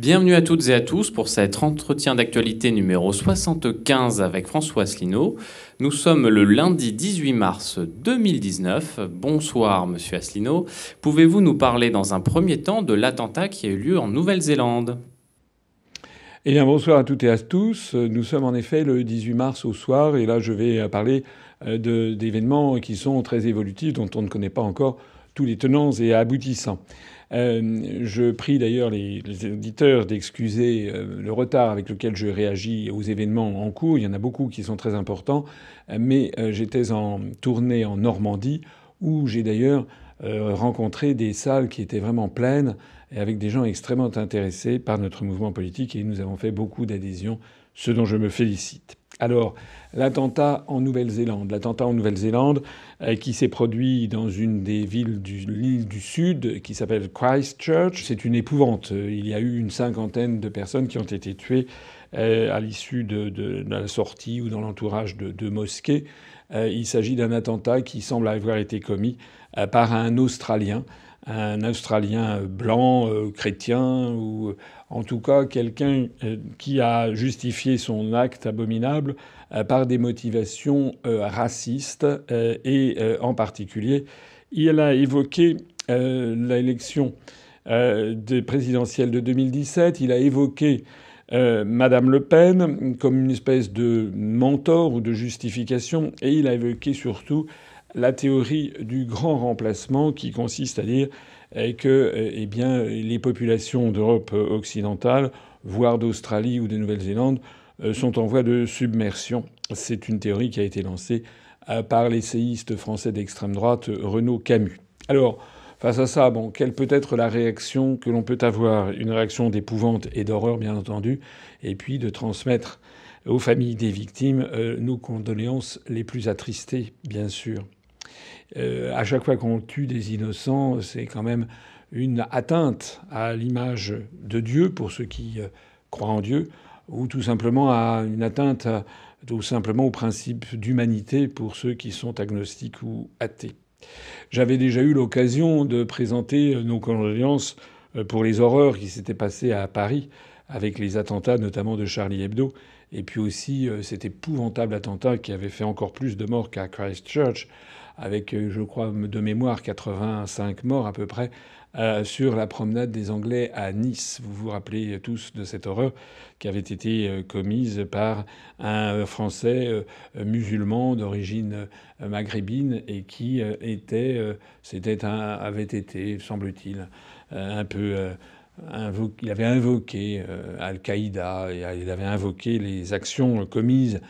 Bienvenue à toutes et à tous pour cet entretien d'actualité numéro 75 avec François Asselineau. Nous sommes le lundi 18 mars 2019. Bonsoir Monsieur Asselineau. Pouvez-vous nous parler dans un premier temps de l'attentat qui a eu lieu en Nouvelle-Zélande? Eh bien, bonsoir à toutes et à tous. Nous sommes en effet le 18 mars au soir et là, je vais parler euh, d'événements qui sont très évolutifs, dont on ne connaît pas encore tous les tenants et aboutissants. Euh, je prie d'ailleurs les, auditeurs d'excuser euh, le retard avec lequel je réagis aux événements en cours. Il y en a beaucoup qui sont très importants, euh, mais j'étais en tournée en Normandie où j'ai d'ailleurs rencontré des salles qui étaient vraiment pleines et avec des gens extrêmement intéressés par notre mouvement politique et nous avons fait beaucoup d'adhésions, ce dont je me félicite. Alors, l'attentat en Nouvelle-Zélande. L'attentat en Nouvelle-Zélande euh, qui s'est produit dans une des villes de l'île du Sud qui s'appelle Christchurch. C'est une épouvante. Il y a eu une cinquantaine de personnes qui ont été tuées euh, à l'issue de, la sortie ou dans l'entourage de, mosquées. Euh, il s'agit d'un attentat qui semble avoir été commis par un Australien un Australien blanc, chrétien, ou en tout cas quelqu'un qui a justifié son acte abominable euh, par des motivations euh, racistes euh, et en particulier, il a évoqué l'élection présidentielle de 2017, il a évoqué Madame Le Pen comme une espèce de mentor ou de justification, et il a évoqué surtout la théorie du grand remplacement qui consiste à dire que eh bien, les populations d'Europe occidentale, voire d'Australie ou de Nouvelle-Zélande, euh, sont en voie de submersion. C'est une théorie qui a été lancée euh, par l'essayiste français d'extrême droite Renaud Camus. Alors, face à ça, bon, quelle peut être la réaction que l'on peut avoir? Une réaction d'épouvante et d'horreur, bien entendu, et puis de transmettre aux familles des victimes euh, nos condoléances les plus attristées, bien sûr. À chaque fois qu'on tue des innocents, c'est quand même une atteinte à l'image de Dieu pour ceux qui croient en Dieu ou tout simplement à une atteinte tout simplement au principe d'humanité pour ceux qui sont agnostiques ou athées. J'avais déjà eu l'occasion de présenter nos condoléances euh, pour les horreurs qui s'étaient passées à Paris avec les attentats notamment de Charlie Hebdo et puis aussi euh, cet épouvantable attentat qui avait fait encore plus de morts qu'à Christchurch avec euh, je crois de mémoire 85 morts à peu près euh, sur la promenade des Anglais à Nice. Vous vous rappelez tous de cette horreur qui avait été euh, commise par un Français musulman d'origine maghrébine et qui était, c'était avait été, semble-t-il, un peu il avait invoqué Al-Qaïda il avait invoqué les actions commises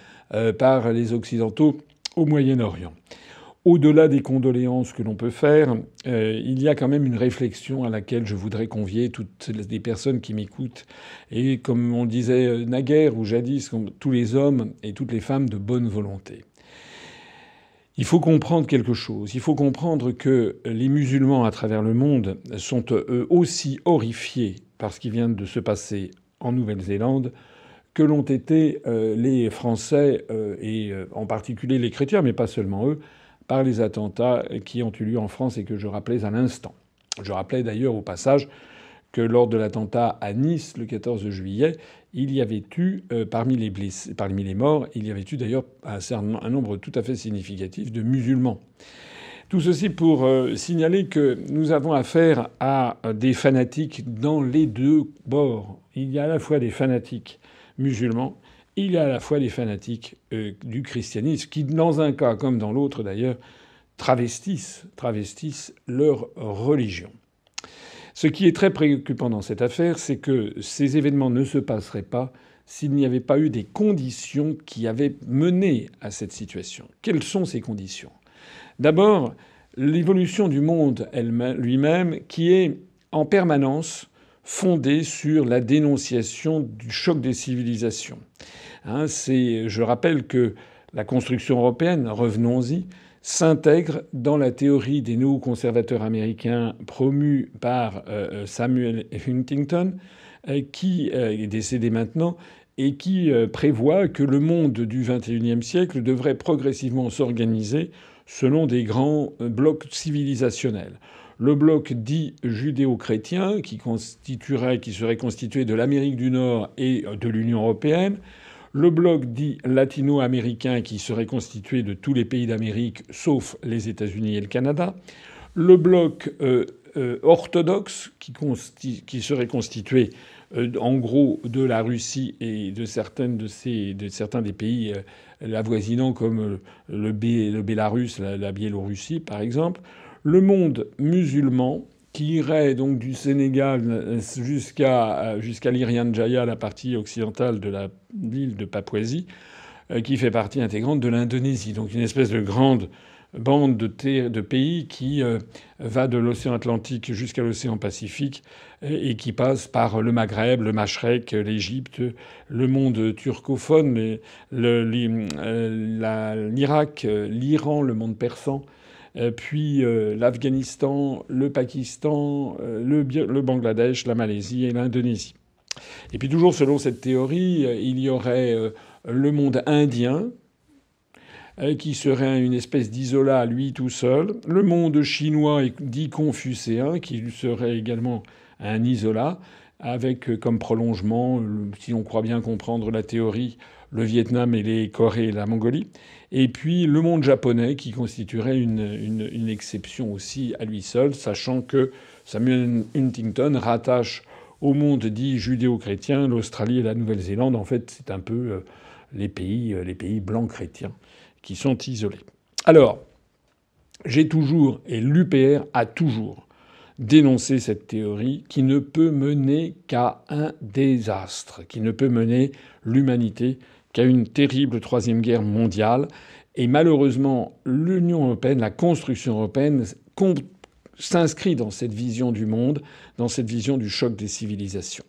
par les Occidentaux au Moyen-Orient. Au-delà des condoléances que l'on peut faire, euh, il y a quand même une réflexion à laquelle je voudrais convier toutes les personnes qui m'écoutent. Et comme on disait euh, naguère ou jadis, tous les hommes et toutes les femmes de bonne volonté. Il faut comprendre quelque chose. Il faut comprendre que les musulmans à travers le monde sont eux aussi horrifiés par ce qui vient de se passer en Nouvelle-Zélande que l'ont été euh, les Français et en particulier les chrétiens, mais pas seulement eux, par les attentats qui ont eu lieu en France et que je rappelais à l'instant. Je rappelais d'ailleurs au passage que lors de l'attentat à Nice le 14 juillet, il y avait eu, euh, parmi, les blessés, parmi les morts, il y avait eu d'ailleurs un, nombre tout à fait significatif de musulmans. Tout ceci pour euh, signaler que nous avons affaire à des fanatiques dans les deux bords. Il y a à la fois des fanatiques musulmans il y a à la fois des fanatiques euh, du christianisme qui, dans un cas comme dans l'autre d'ailleurs, travestissent, travestissent leur religion. Ce qui est très préoccupant dans cette affaire, c'est que ces événements ne se passeraient pas s'il n'y avait pas eu des conditions qui avaient mené à cette situation. Quelles sont ces conditions? D'abord, l'évolution du monde lui-même qui est en permanence fondée sur la dénonciation du choc des civilisations. Hein, je rappelle que la construction européenne, revenons-y, s'intègre dans la théorie des néoconservateurs américains promue par euh, Samuel Huntington, euh, qui euh, est décédé maintenant, et qui prévoit que le monde du XXIe siècle devrait progressivement s'organiser selon des grands blocs civilisationnels. le bloc dit judéo-chrétien, qui qui serait constitué de l'Amérique du Nord et de l'Union européenne, le bloc dit latino-américain, qui serait constitué de tous les pays d'Amérique, sauf les États-Unis et le Canada, le bloc euh, euh, orthodoxe, qui, serait constitué euh, en gros de la Russie et de, certains des pays avoisinants comme le, Bélarus, la, la Biélorussie par exemple, le monde musulman, qui irait donc du Sénégal jusqu'à jusqu'à l'Irian Jaya, la partie occidentale de l'île de Papouasie, euh, qui fait partie intégrante de l'Indonésie. Donc une espèce de grande bande de, pays qui euh, va de l'océan Atlantique jusqu'à l'océan Pacifique et qui passe par le Maghreb, le Machrek, l'Égypte, le monde turcophone, euh, l'Irak, l'Iran, le monde persan, euh, puis euh, l'Afghanistan, le Pakistan, euh, le, Bangladesh, la Malaisie et l'Indonésie. Et puis toujours selon cette théorie, il y aurait le monde indien, qui serait une espèce d'isolat à lui tout seul, le monde chinois dit confucéen, qui serait également un isolat, avec comme prolongement, si on croit bien comprendre la théorie, le Vietnam et les Corées et la Mongolie, et puis le monde japonais qui constituerait une, une, exception aussi à lui seul, sachant que Samuel Huntington rattache au monde dit judéo-chrétien l'Australie et la Nouvelle-Zélande. En fait, c'est un peu euh, les pays, euh, les pays blancs chrétiens qui sont isolés. Alors, j'ai toujours, et l'UPR a toujours, dénoncé cette théorie qui ne peut mener qu'à un désastre, qui ne peut mener l'humanité qu'à une terrible troisième guerre mondiale. Et malheureusement, l'Union européenne, la construction européenne, s'inscrit dans cette vision du monde, dans cette vision du choc des civilisations.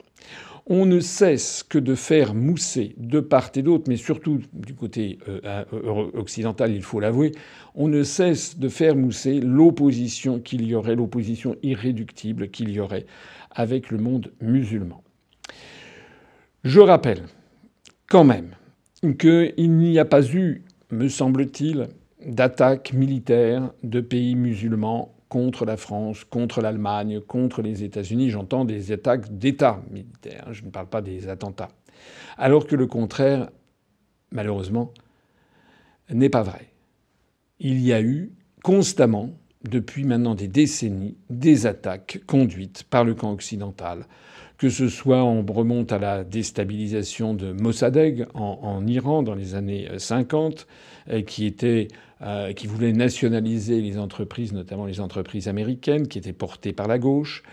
On ne cesse que de faire mousser de part et d'autre, mais surtout du côté euh, occidental, il faut l'avouer, on ne cesse de faire mousser l'opposition qu'il y aurait, l'opposition irréductible qu'il y aurait avec le monde musulman. Je rappelle quand même qu'il n'y a pas eu, me semble-t-il, d'attaque militaire de pays musulmans contre la France, contre l'Allemagne, contre les États-Unis. J'entends des attaques d'États militaires, je ne parle pas des attentats. Alors que le contraire, malheureusement, n'est pas vrai. Il y a eu constamment, depuis maintenant des décennies, des attaques conduites par le camp occidental que ce soit on remonte à la déstabilisation de Mossadegh en, Iran dans les années 50, euh, qui était euh, qui voulait nationaliser les entreprises, notamment les entreprises américaines, qui étaient portées par la gauche.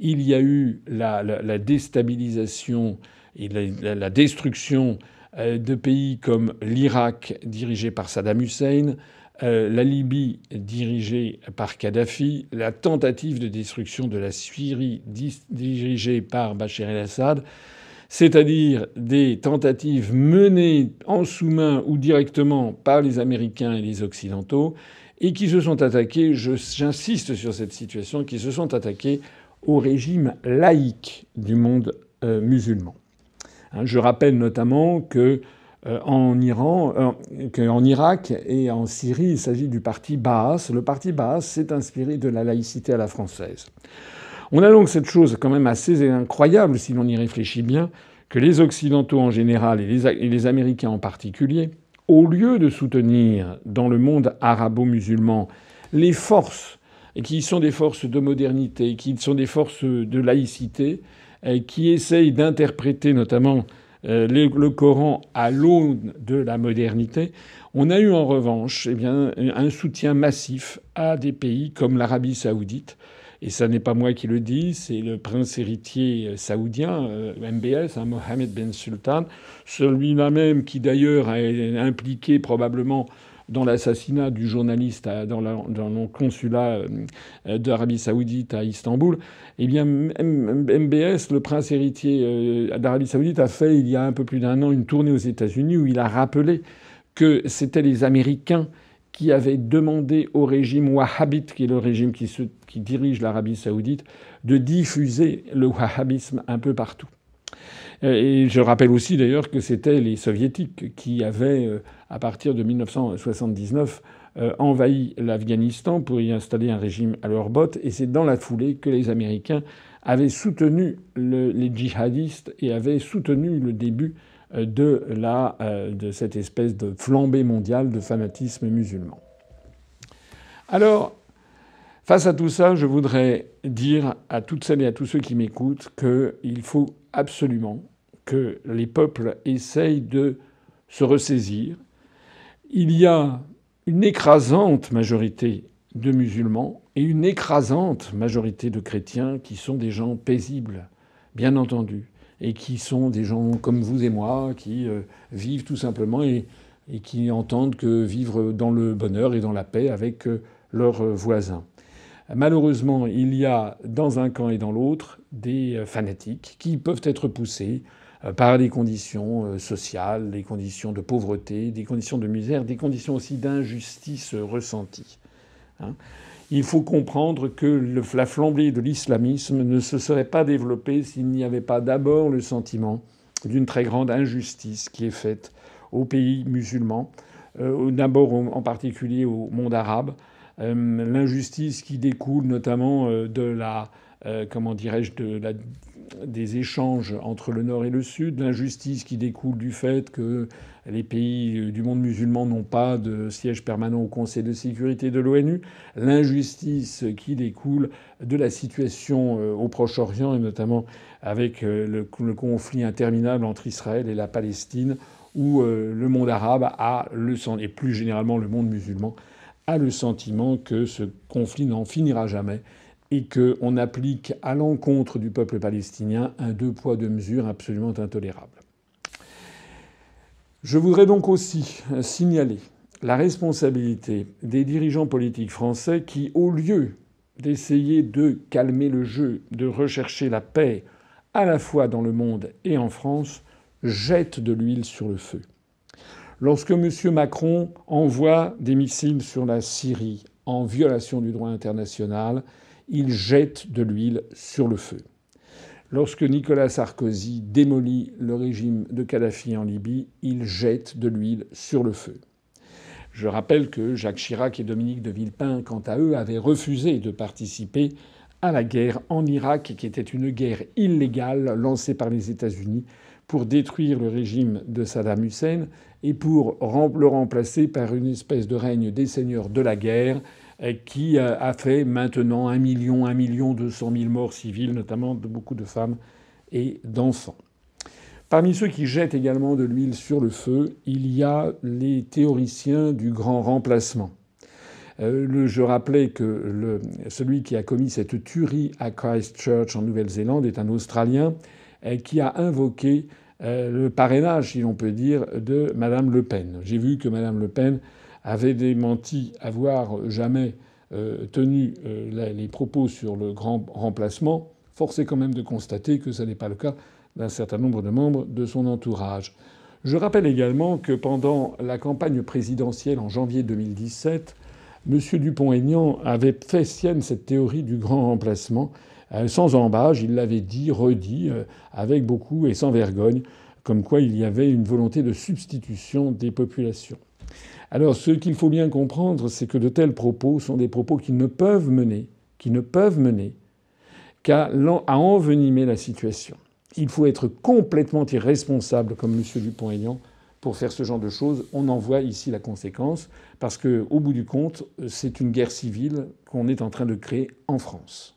Il y a eu la, déstabilisation et la destruction euh, de pays comme l'Irak dirigé par Saddam Hussein, euh, la Libye dirigée par Kadhafi, la tentative de destruction de la Syrie dirigée par Bachar el-Assad, c'est-à-dire des tentatives menées en sous-main ou directement par les Américains et les Occidentaux, et qui se sont attaqués, j'insiste sur cette situation, qui se sont attaqués au régime laïque du monde euh, musulman. Hein, je rappelle notamment que euh, euh, qu'en Irak et en Syrie, il s'agit du parti Baas. Le parti Baas s'est inspiré de la laïcité à la française. On a donc cette chose quand même assez incroyable, si l'on y réfléchit bien, que les Occidentaux en général et les, Américains en particulier, au lieu de soutenir dans le monde arabo-musulman les forces qui sont des forces de modernité, qui sont des forces de laïcité, qui essayent d'interpréter notamment euh, le Coran à l'aune de la modernité, on a eu en revanche eh un soutien massif à des pays comme l'Arabie saoudite. Et ça n'est pas moi qui le dis, c'est le prince héritier saoudien, euh, MBS, hein, Mohamed Ben Sultan, celui-là même qui d'ailleurs est impliqué probablement dans l'assassinat du journaliste dans, le consulat euh, d'Arabie saoudite à Istanbul, eh bien MBS, le prince héritier euh, d'Arabie saoudite, a fait il y a un peu plus d'un an une tournée aux États-Unis où il a rappelé que c'était les Américains qui avaient demandé au régime wahhabite, qui est le régime qui, dirige l'Arabie saoudite, de diffuser le wahhabisme un peu partout. Et je rappelle aussi d'ailleurs que c'était les soviétiques qui avaient, euh, à partir de 1979, euh, envahi l'Afghanistan pour y installer un régime à leur botte. Et c'est dans la foulée que les Américains avaient soutenu les djihadistes et avaient soutenu le début de, la, de cette espèce de flambée mondiale de fanatisme musulman. Alors, face à tout ça, je voudrais dire à toutes celles et à tous ceux qui m'écoutent qu'il faut absolument que les peuples essayent de se ressaisir. Il y a une écrasante majorité de musulmans et une écrasante majorité de chrétiens qui sont des gens paisibles, bien entendu, et qui sont des gens comme vous et moi, qui euh, vivent tout simplement et, qui entendent que vivre dans le bonheur et dans la paix avec euh, leurs voisins. Malheureusement, il y a dans un camp et dans l'autre des euh, fanatiques qui peuvent être poussés par des conditions sociales, des conditions de pauvreté, des conditions de misère, des conditions aussi d'injustice ressentie. Hein. Il faut comprendre que la flambée de l'islamisme ne se serait pas développée s'il n'y avait pas d'abord le sentiment d'une très grande injustice qui est faite aux pays musulmans, euh, d'abord en particulier au monde arabe, l'injustice qui découle notamment de la, comment dirais-je, de la des échanges entre le Nord et le Sud, l'injustice qui découle du fait que les pays du monde musulman n'ont pas de siège permanent au Conseil de sécurité de l'ONU, l'injustice qui découle de la situation euh, au Proche-Orient et notamment avec euh, le, conflit interminable entre Israël et la Palestine, où euh, le monde arabe a le et plus généralement le monde musulman a le sentiment que ce conflit n'en finira jamais et qu'on applique à l'encontre du peuple palestinien un deux poids deux mesures absolument intolérable. Je voudrais donc aussi signaler la responsabilité des dirigeants politiques français qui, au lieu d'essayer de calmer le jeu, de rechercher la paix à la fois dans le monde et en France, jettent de l'huile sur le feu. Lorsque M. Macron envoie des missiles sur la Syrie en violation du droit international, il jette de l'huile sur le feu. Lorsque Nicolas Sarkozy démolit le régime de Kadhafi en Libye, il jette de l'huile sur le feu. Je rappelle que Jacques Chirac et Dominique de Villepin, quant à eux, avaient refusé de participer à la guerre en Irak, qui était une guerre illégale lancée par les États-Unis pour détruire le régime de Saddam Hussein et pour le remplacer par une espèce de règne des seigneurs de la guerre qui a fait maintenant un million, un million deux cent mille morts civiles, notamment de beaucoup de femmes et d'enfants. Parmi ceux qui jettent également de l'huile sur le feu, il y a les théoriciens du grand remplacement. Euh, je rappelais que celui qui a commis cette tuerie à Christchurch en Nouvelle-Zélande est un Australien euh, qui a invoqué le parrainage, si l'on peut dire, de Madame Le Pen. J'ai vu que Madame Le Pen avait démenti avoir jamais euh, tenu euh, les propos sur le grand remplacement, force est quand même de constater que ce n'est pas le cas d'un certain nombre de membres de son entourage. Je rappelle également que pendant la campagne présidentielle en janvier 2017, M. Dupont-Aignan avait fait sienne cette théorie du grand remplacement, euh, sans embâge, il l'avait dit, redit, avec beaucoup et sans vergogne, comme quoi il y avait une volonté de substitution des populations. Alors ce qu'il faut bien comprendre, c'est que de tels propos sont des propos qui ne peuvent mener, qui ne peuvent mener qu'à envenimer la situation. Il faut être complètement irresponsable comme M. Dupont-Aignan pour faire ce genre de choses. On en voit ici la conséquence, parce qu'au bout du compte, c'est une guerre civile qu'on est en train de créer en France.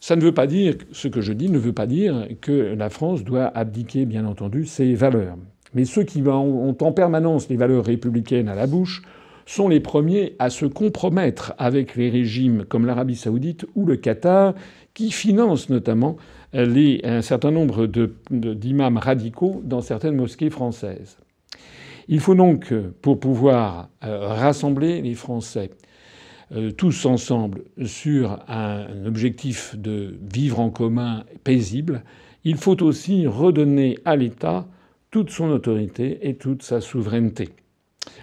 Ça ne veut pas dire, ce que je dis ne veut pas dire que la France doit abdiquer, bien entendu, ses valeurs. Mais ceux qui ont en permanence les valeurs républicaines à la bouche sont les premiers à se compromettre avec les régimes comme l'Arabie saoudite ou le Qatar, qui financent notamment un certain nombre d'imams radicaux dans certaines mosquées françaises. Il faut donc, pour pouvoir euh, rassembler les Français euh, tous ensemble sur un objectif de vivre en commun paisible, il faut aussi redonner à l'État toute son autorité et toute sa souveraineté.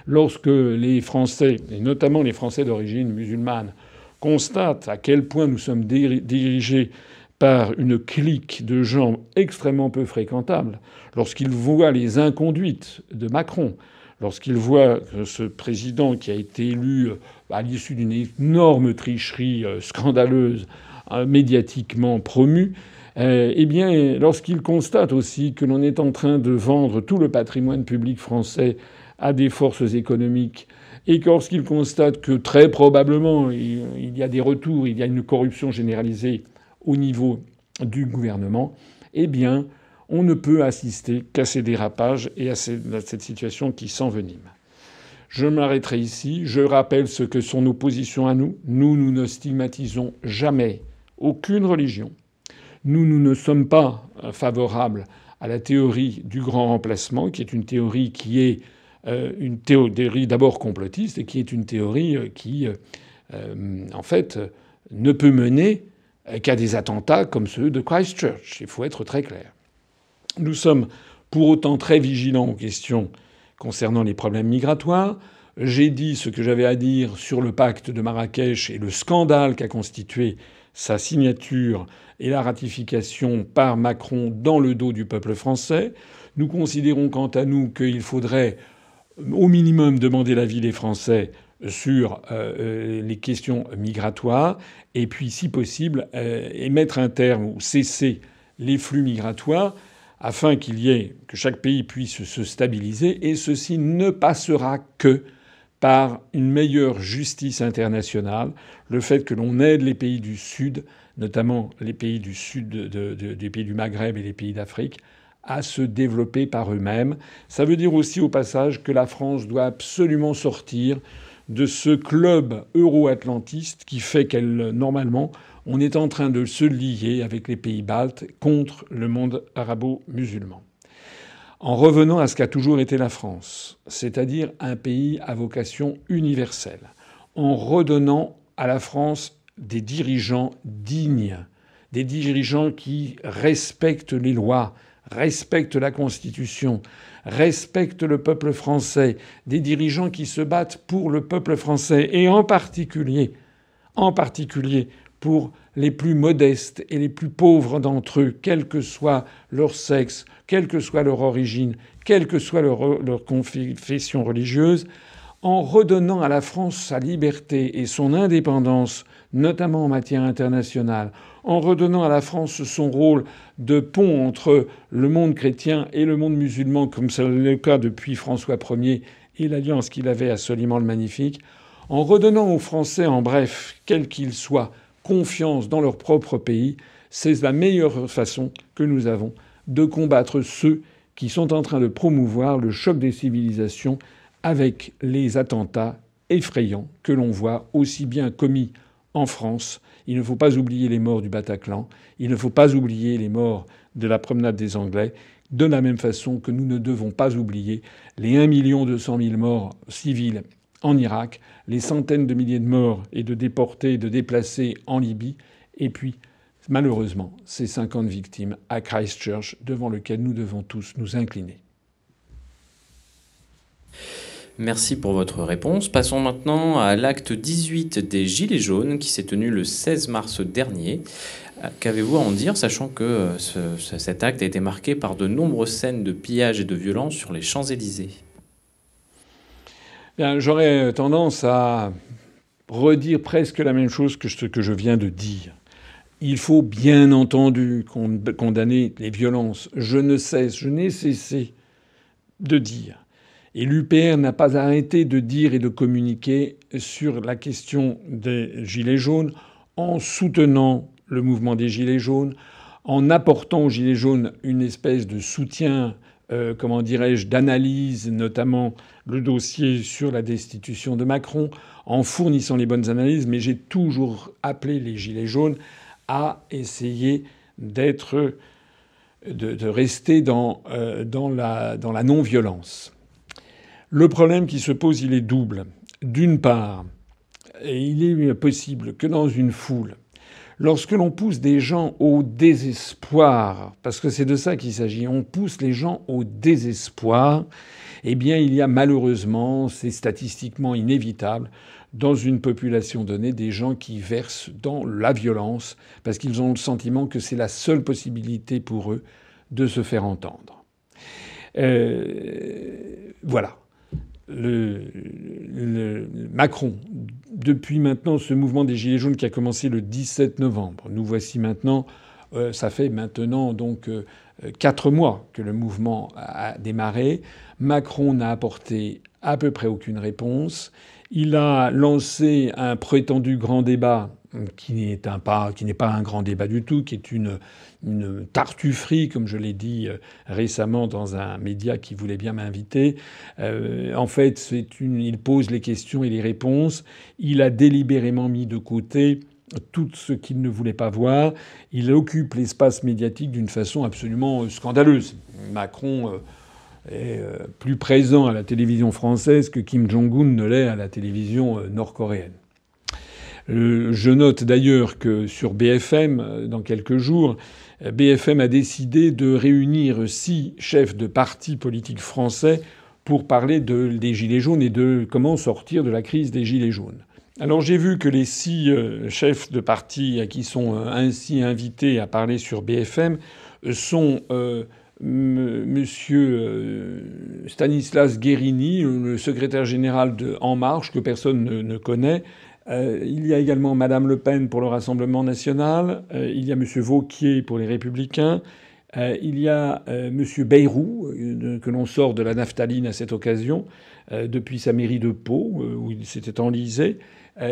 Lorsque les Français, et notamment les Français d'origine musulmane, constatent à quel point nous sommes dirigés par une clique de gens extrêmement peu fréquentables, lorsqu'ils voient les inconduites de Macron, lorsqu'il voit que ce président qui a été élu euh, à l'issue d'une énorme tricherie euh, scandaleuse, euh, médiatiquement promue, eh bien, lorsqu'il constate aussi que l'on est en train de vendre tout le patrimoine public français à des forces économiques et lorsqu'il constate que très probablement il y a des retours, il y a une corruption généralisée au niveau du gouvernement, eh bien, on ne peut assister qu'à ces dérapages et à cette situation qui s'envenime. Je m'arrêterai ici. Je rappelle ce que sont nos positions à nous. Nous, nous ne stigmatisons jamais aucune religion. Nous, nous ne sommes pas favorables à la théorie du grand remplacement, qui est une théorie qui est euh, une théorie d'abord complotiste et qui est une théorie euh, qui, euh, en fait, ne peut mener qu'à des attentats comme ceux de Christchurch. Il faut être très clair. Nous sommes pour autant très vigilants aux questions concernant les problèmes migratoires. J'ai dit ce que j'avais à dire sur le pacte de Marrakech et le scandale qu'a constitué sa signature et la ratification par Macron dans le dos du peuple français. Nous considérons quant à nous qu'il faudrait au minimum demander l'avis des Français sur euh, les questions migratoires et puis si possible euh, mettre un terme ou cesser les flux migratoires afin qu'il y ait que chaque pays puisse se stabiliser et ceci ne passera que par une meilleure justice internationale, le fait que l'on aide les pays du Sud, notamment les pays du Sud des pays du Maghreb et les pays d'Afrique, à se développer par eux-mêmes. Ça veut dire aussi au passage que la France doit absolument sortir de ce club euro-atlantiste qui fait qu'elle, normalement, on est en train de se lier avec les pays baltes contre le monde arabo-musulman. En revenant à ce qu'a toujours été la France, c'est-à-dire un pays à vocation universelle, en redonnant à la France des dirigeants dignes, des dirigeants qui respectent les lois, respectent la Constitution, respectent le peuple français, des dirigeants qui se battent pour le peuple français et en particulier, en particulier pour les plus modestes et les plus pauvres d'entre eux, quel que soit leur sexe, quelle que soit leur origine, quelle que soit leur, leur confession religieuse, en redonnant à la France sa liberté et son indépendance, notamment en matière internationale, en redonnant à la France son rôle de pont entre le monde chrétien et le monde musulman, comme c'est le cas depuis François Ier et l'alliance qu'il avait à Soliman le Magnifique, en redonnant aux Français, en bref, quels qu'ils soient, confiance dans leur propre pays, c'est la meilleure façon que nous avons de combattre ceux qui sont en train de promouvoir le choc des civilisations avec les attentats effrayants que l'on voit aussi bien commis en France. Il ne faut pas oublier les morts du Bataclan, il ne faut pas oublier les morts de la promenade des Anglais, de la même façon que nous ne devons pas oublier les 1 200 000 morts civils en Irak, les centaines de milliers de morts et de déportés et de déplacés en Libye, et puis malheureusement ces 50 victimes à Christchurch devant lesquelles nous devons tous nous incliner. Merci pour votre réponse. Passons maintenant à l'acte 18 des Gilets jaunes qui s'est tenu le 16 mars dernier. Qu'avez-vous à en dire, sachant que cet acte a été marqué par de nombreuses scènes de pillage et de violence sur les Champs-Élysées? J'aurais tendance à redire presque la même chose que ce que je viens de dire. Il faut bien entendu condamner les violences. Je ne cesse, je n'ai cessé de dire. Et l'UPR n'a pas arrêté de dire et de communiquer sur la question des Gilets jaunes en soutenant le mouvement des Gilets jaunes, en apportant aux Gilets jaunes une espèce de soutien euh, comment dirais-je, d'analyse, notamment le dossier sur la destitution de Macron, en fournissant les bonnes analyses, mais j'ai toujours appelé les Gilets jaunes à essayer d'être, de, rester euh, dans la non-violence. Le problème qui se pose, il est double. D'une part, il est possible que dans une foule, Lorsque l'on pousse des gens au désespoir, parce que c'est de ça qu'il s'agit, on pousse les gens au désespoir, eh bien il y a malheureusement, c'est statistiquement inévitable, dans une population donnée, des gens qui versent dans la violence, parce qu'ils ont le sentiment que c'est la seule possibilité pour eux de se faire entendre. Euh, voilà. Le, Macron, depuis maintenant ce mouvement des Gilets jaunes qui a commencé le 17 novembre, nous voici maintenant, euh, ça fait maintenant donc euh, quatre mois que le mouvement a démarré. Macron n'a apporté à peu près aucune réponse. Il a lancé un prétendu grand débat qui n'est pas, un grand débat du tout, qui est une, tartufferie, comme je l'ai dit euh, récemment dans un média qui voulait bien m'inviter. Euh, en fait, il pose les questions et les réponses. Il a délibérément mis de côté tout ce qu'il ne voulait pas voir. Il occupe l'espace médiatique d'une façon absolument euh, scandaleuse. Macron est plus présent à la télévision française que Kim Jong-un ne l'est à la télévision nord-coréenne. Je note d'ailleurs que sur BFM, dans quelques jours, BFM a décidé de réunir six chefs de partis politiques français pour parler des Gilets jaunes et de comment sortir de la crise des Gilets jaunes. Alors j'ai vu que les six euh, chefs de partis qui sont euh, ainsi invités à parler sur BFM sont euh, Monsieur Stanislas Guérini, le secrétaire général de En Marche, que personne ne connaît, euh, il y a également Madame Le Pen pour le Rassemblement national. Euh, il y a Monsieur Vauquier pour les Républicains. Euh, il y a Monsieur Bayrou, que l'on sort de la naphtaline à cette occasion, depuis sa mairie de Pau, où il s'était enlisé.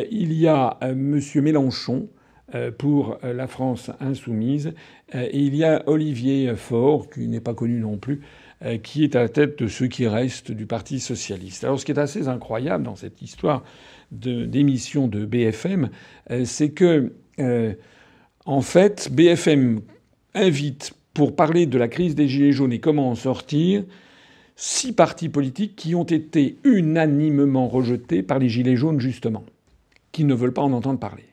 il y a Monsieur Mélenchon pour la France insoumise. et il y a Olivier Faure, qui n'est pas connu non plus, qui est à la tête de ceux qui restent du Parti socialiste. Alors ce qui est assez incroyable dans cette histoire, d'émissions de, BFM, euh, c'est que, euh, en fait, BFM invite, pour parler de la crise des Gilets jaunes et comment en sortir, six partis politiques qui ont été unanimement rejetés par les Gilets jaunes, justement, qui ne veulent pas en entendre parler.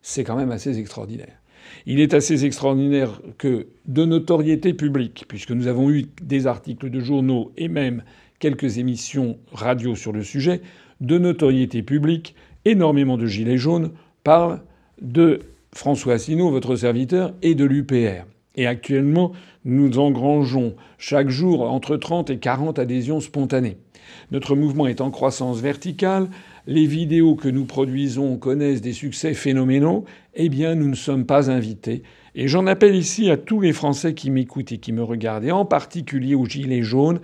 C'est quand même assez extraordinaire. Il est assez extraordinaire que de notoriété publique, puisque nous avons eu des articles de journaux et même quelques émissions radio sur le sujet, de notoriété publique, énormément de gilets jaunes parlent de François Asselineau, votre serviteur, et de l'UPR. Et actuellement, nous engrangeons chaque jour entre 30 et 40 adhésions spontanées. Notre mouvement est en croissance verticale. Les vidéos que nous produisons connaissent des succès phénoménaux. Eh bien, nous ne sommes pas invités. Et j'en appelle ici à tous les Français qui m'écoutent et qui me regardent, et en particulier aux Gilets jaunes,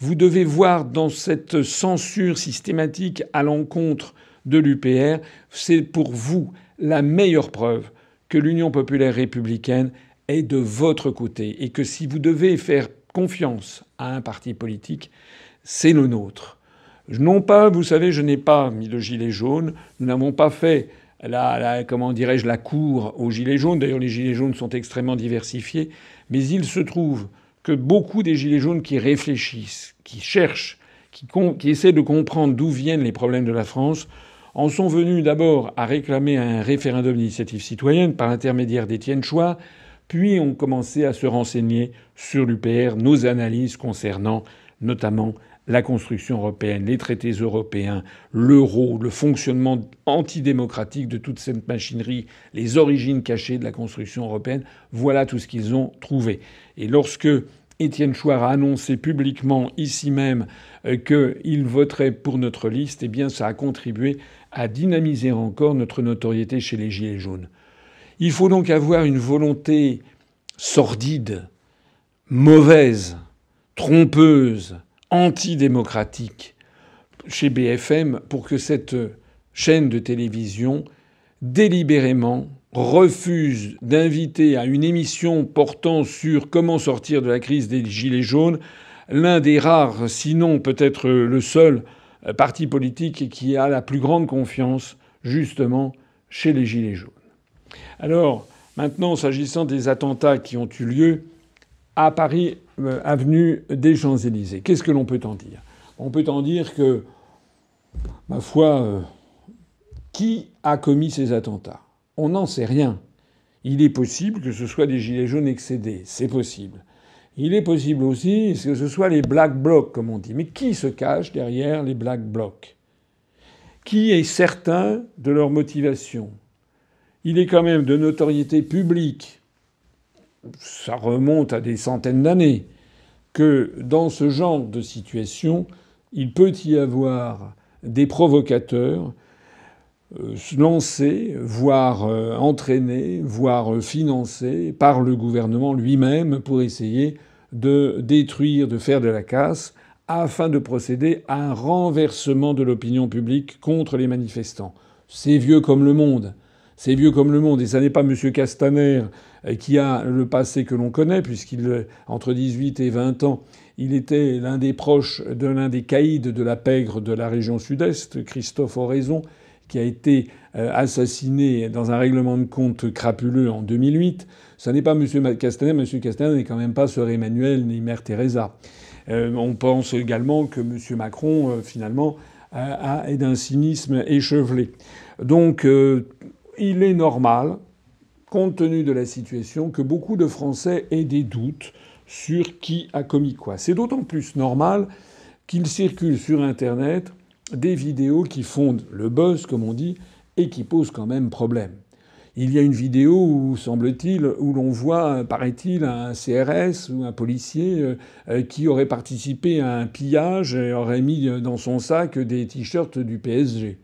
vous devez voir dans cette censure systématique à l'encontre de l'UPR, c'est pour vous la meilleure preuve que l'Union populaire républicaine est de votre côté et que si vous devez faire confiance à un parti politique, c'est le nôtre. Non pas, vous savez, je n'ai pas mis le gilet jaune, nous n'avons pas fait la, comment dirais-je, la cour aux gilets jaunes. D'ailleurs, les gilets jaunes sont extrêmement diversifiés, mais il se trouve que beaucoup des Gilets jaunes qui réfléchissent, qui cherchent, qui, essaient de comprendre d'où viennent les problèmes de la France, en sont venus d'abord à réclamer un référendum d'initiative citoyenne par l'intermédiaire d'Étienne Chouard, puis ont commencé à se renseigner sur l'UPR, nos analyses concernant notamment la construction européenne, les traités européens, l'euro, le fonctionnement antidémocratique de toute cette machinerie, les origines cachées de la construction européenne, voilà tout ce qu'ils ont trouvé. Et lorsque Étienne Chouard a annoncé publiquement ici même euh, qu'il voterait pour notre liste, eh bien ça a contribué à dynamiser encore notre notoriété chez les Gilets jaunes. Il faut donc avoir une volonté sordide, mauvaise, trompeuse, antidémocratique chez BFM pour que cette chaîne de télévision délibérément refuse d'inviter à une émission portant sur comment sortir de la crise des Gilets jaunes l'un des rares, sinon peut-être le seul parti politique qui a la plus grande confiance justement chez les Gilets jaunes. Alors maintenant, s'agissant des attentats qui ont eu lieu à Paris euh, avenue des Champs-Élysées. Qu'est-ce que l'on peut en dire? On peut en dire que, ma foi, euh, qui a commis ces attentats? On n'en sait rien. Il est possible que ce soit des gilets jaunes excédés, c'est possible. Il est possible aussi que ce soit les black blocs, comme on dit. Mais qui se cache derrière les black blocs? Qui est certain de leur motivation? Il est quand même de notoriété publique ça remonte à des centaines d'années, que dans ce genre de situation, il peut y avoir des provocateurs euh, lancés, voire euh, entraînés, voire euh, financés par le gouvernement lui-même pour essayer de détruire, de faire de la casse, afin de procéder à un renversement de l'opinion publique contre les manifestants. C'est vieux comme le monde. C'est vieux comme le monde. Et ça n'est pas M. Castaner qui a le passé que l'on connaît, puisqu'il, entre 18 et 20 ans, il était l'un des proches de l'un des caïds de la pègre de la région sud-est, Christophe Oraison, qui a été euh, assassiné dans un règlement de compte crapuleux en 2008. Ce n'est pas M. Castaner. M. Castaner n'est quand même pas Sœur Emmanuel ni Mère Teresa. Euh, on pense également que M. Macron, euh, finalement, est d'un cynisme échevelé. Donc, il est normal, compte tenu de la situation, que beaucoup de Français aient des doutes sur qui a commis quoi. C'est d'autant plus normal qu'il circule sur Internet des vidéos qui font le buzz, comme on dit, et qui posent quand même problème. Il y a une vidéo où, semble-t-il, où l'on voit, paraît-il, un CRS ou un policier euh, euh, qui aurait participé à un pillage et aurait mis dans son sac des t-shirts du PSG.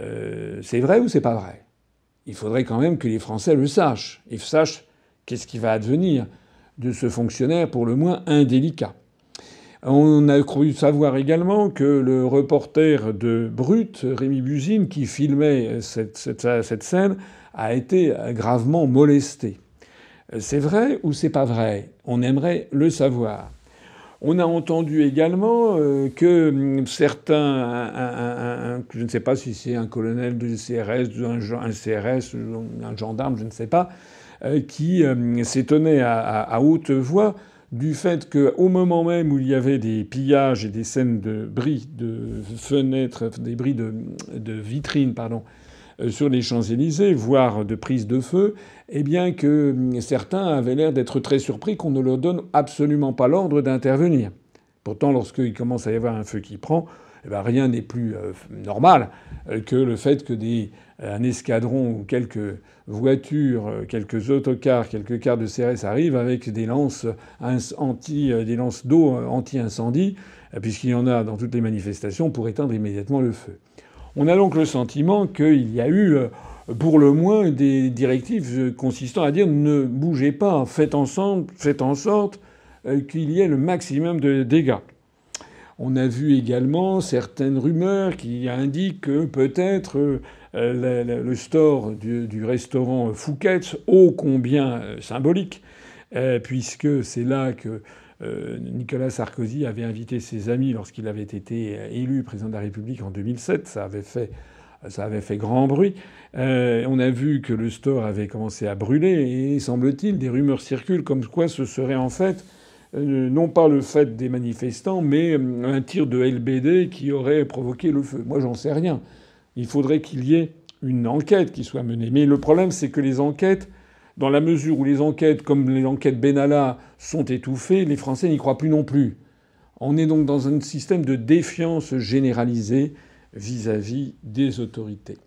Euh, c'est vrai ou c'est pas vrai? Il faudrait quand même que les Français le sachent. Ils sachent qu'est-ce qui va advenir de ce fonctionnaire pour le moins indélicat. On a cru savoir également que le reporter de Brut, Rémi Buzine, qui filmait cette, cette, scène, a été gravement molesté. C'est vrai ou c'est pas vrai? On aimerait le savoir. On a entendu également euh, que certains, je ne sais pas si c'est un colonel du CRS, un, CRS, un gendarme, je ne sais pas, euh, qui euh, s'étonnait à haute voix du fait qu'au moment même où il y avait des pillages et des scènes de bris de fenêtres, des bris de, vitrines, pardon, sur les Champs-Élysées, voire de prise de feu, eh bien que hum, certains avaient l'air d'être très surpris qu'on ne leur donne absolument pas l'ordre d'intervenir. Pourtant, lorsqu'il commence à y avoir un feu qui prend, eh bien, rien n'est plus euh, normal euh, que le fait que des, un escadron ou quelques voitures, euh, quelques autocars, quelques cars de CRS arrivent avec des lances anti, des lances d'eau anti-incendie, puisqu'il y en a dans toutes les manifestations pour éteindre immédiatement le feu. On a donc le sentiment qu'il y a eu, pour le moins, des directives consistant à dire ne bougez pas, faites, en sorte qu'il y ait le maximum de dégâts. On a vu également certaines rumeurs qui indiquent que peut-être euh, le, store du, restaurant Fouquet's, ô combien euh, symbolique, euh, puisque c'est là que Nicolas Sarkozy avait invité ses amis lorsqu'il avait été élu président de la République en 2007. Ça avait fait, ça avait fait grand bruit. on a vu que le store avait commencé à brûler et semble-t-il des rumeurs circulent comme quoi ce serait en fait euh, non pas le fait des manifestants, mais euh, un tir de LBD qui aurait provoqué le feu. Moi, j'en sais rien. Il faudrait qu'il y ait une enquête qui soit menée. Mais le problème, c'est que les enquêtes, dans la mesure où les enquêtes, comme les enquêtes Benalla, sont étouffées, les Français n'y croient plus non plus. On est donc dans un système de défiance généralisée vis-à-vis des autorités.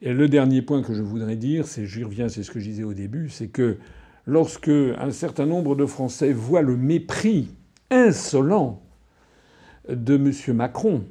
Et le dernier point que je voudrais dire, c'est, j'y reviens, c'est ce que je disais au début, c'est que lorsque un certain nombre de Français voient le mépris insolent de M. Macron.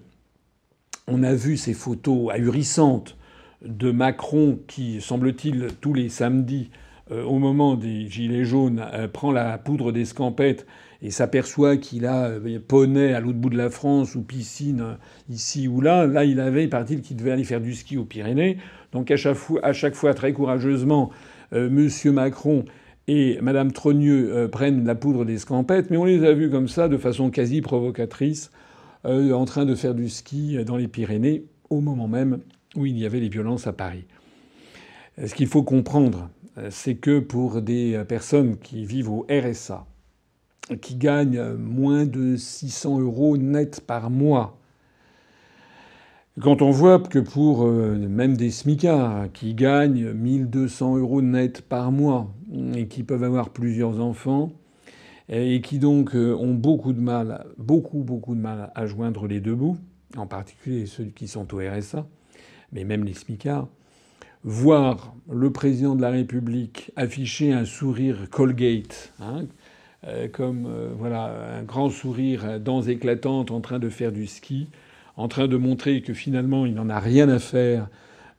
On a vu ces photos ahurissantes de Macron qui, semble-t-il, tous les samedis, euh, au moment des Gilets jaunes, euh, prend la poudre d'escampette et s'aperçoit qu'il a euh, poney à l'autre bout de la France ou piscine ici ou là. Là, il avait, paraît-il, qu'il devait aller faire du ski aux Pyrénées. Donc à chaque fois, à chaque fois très courageusement, M. Macron et Madame Trogneux prennent la poudre des scampettes, mais on les a vus comme ça, de façon quasi provocatrice, en train de faire du ski dans les Pyrénées, au moment même où il y avait les violences à Paris. Ce qu'il faut comprendre, euh, c'est que pour des personnes qui vivent au RSA, qui gagnent moins de 600 euros net par mois, quand on voit que pour euh, même des smicards qui gagnent 1200 euros net par mois et qui peuvent avoir plusieurs enfants et qui donc euh, ont beaucoup de mal, beaucoup beaucoup de mal à joindre les deux bouts, en particulier ceux qui sont au RSA, mais même les smicards, voir le président de la République afficher un sourire Colgate, hein, comme voilà un grand sourire, dents éclatantes, en train de faire du ski, en train de montrer que finalement il n'en a rien à faire